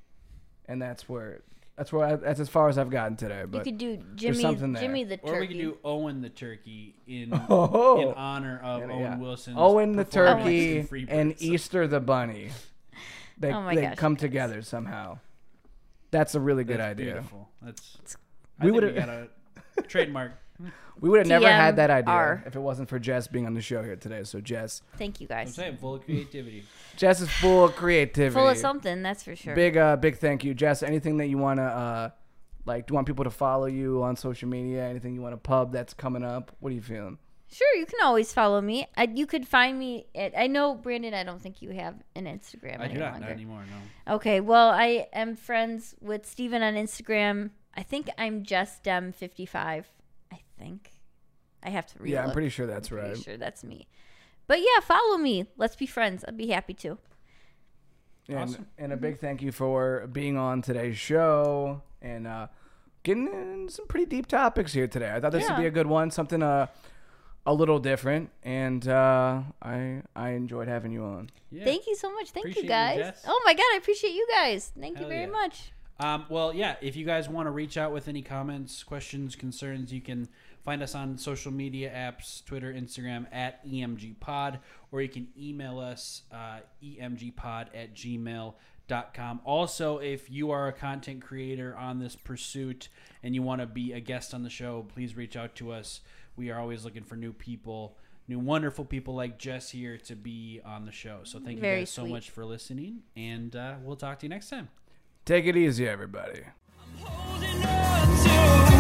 and that's where that's where I, that's as far as I've gotten today. You But could do Jimmy, something there. Jimmy the turkey. Or we could do Owen the turkey in oh, in honor of Yeah, Owen yeah. Wilson's Owen the turkey in Freebirds. and Easter the bunny. They, Oh my they gosh, come you guys. together somehow. That's a really good That's idea. beautiful. That's We we would would've- have got a trademark. We would have never had that idea TMR. if it wasn't for Jess being on the show here today. So Jess, Thank you I'm guys. saying full of creativity. Jess is full of creativity. Full of something, that's for sure. Big uh big thank you, Jess. Anything that you wanna uh like do you want people to follow you on social media? Anything you want to pub that's coming up? What are you feeling? Sure, you can always follow me. I, you could find me at. I know Brandon. I don't think you have an Instagram I any do not, longer. not anymore. No. Okay, well, I am friends with Steven on Instagram. I think I'm just dem55. I think. I have to read. Yeah, I'm pretty sure that's pretty right. sure that's me. But yeah, follow me. Let's be friends. I'd be happy to. And, Awesome. and a big thank you for being on today's show and uh, getting in some pretty deep topics here today. I thought this would be a good one, something uh, a little different, and uh, I I enjoyed having you on. Yeah. Thank you so much. Thank Appreciate you you, guys. Jess. oh my god, I appreciate you guys. Thank Hell you very yeah. much. Um, well, yeah. If you guys want to reach out with any comments, questions, concerns, you can find us on social media apps: Twitter, Instagram at EMG Pod, or you can email us uh, emgpod at gmail.com. Also, if you are a content creator on this pursuit and you want to be a guest on the show, please reach out to us. We are always looking for new people. New wonderful people like Jess here to be on the show. So thank you Very guys so sweet. much for listening, and uh, we'll talk to you next time. Take it easy, everybody. holding on to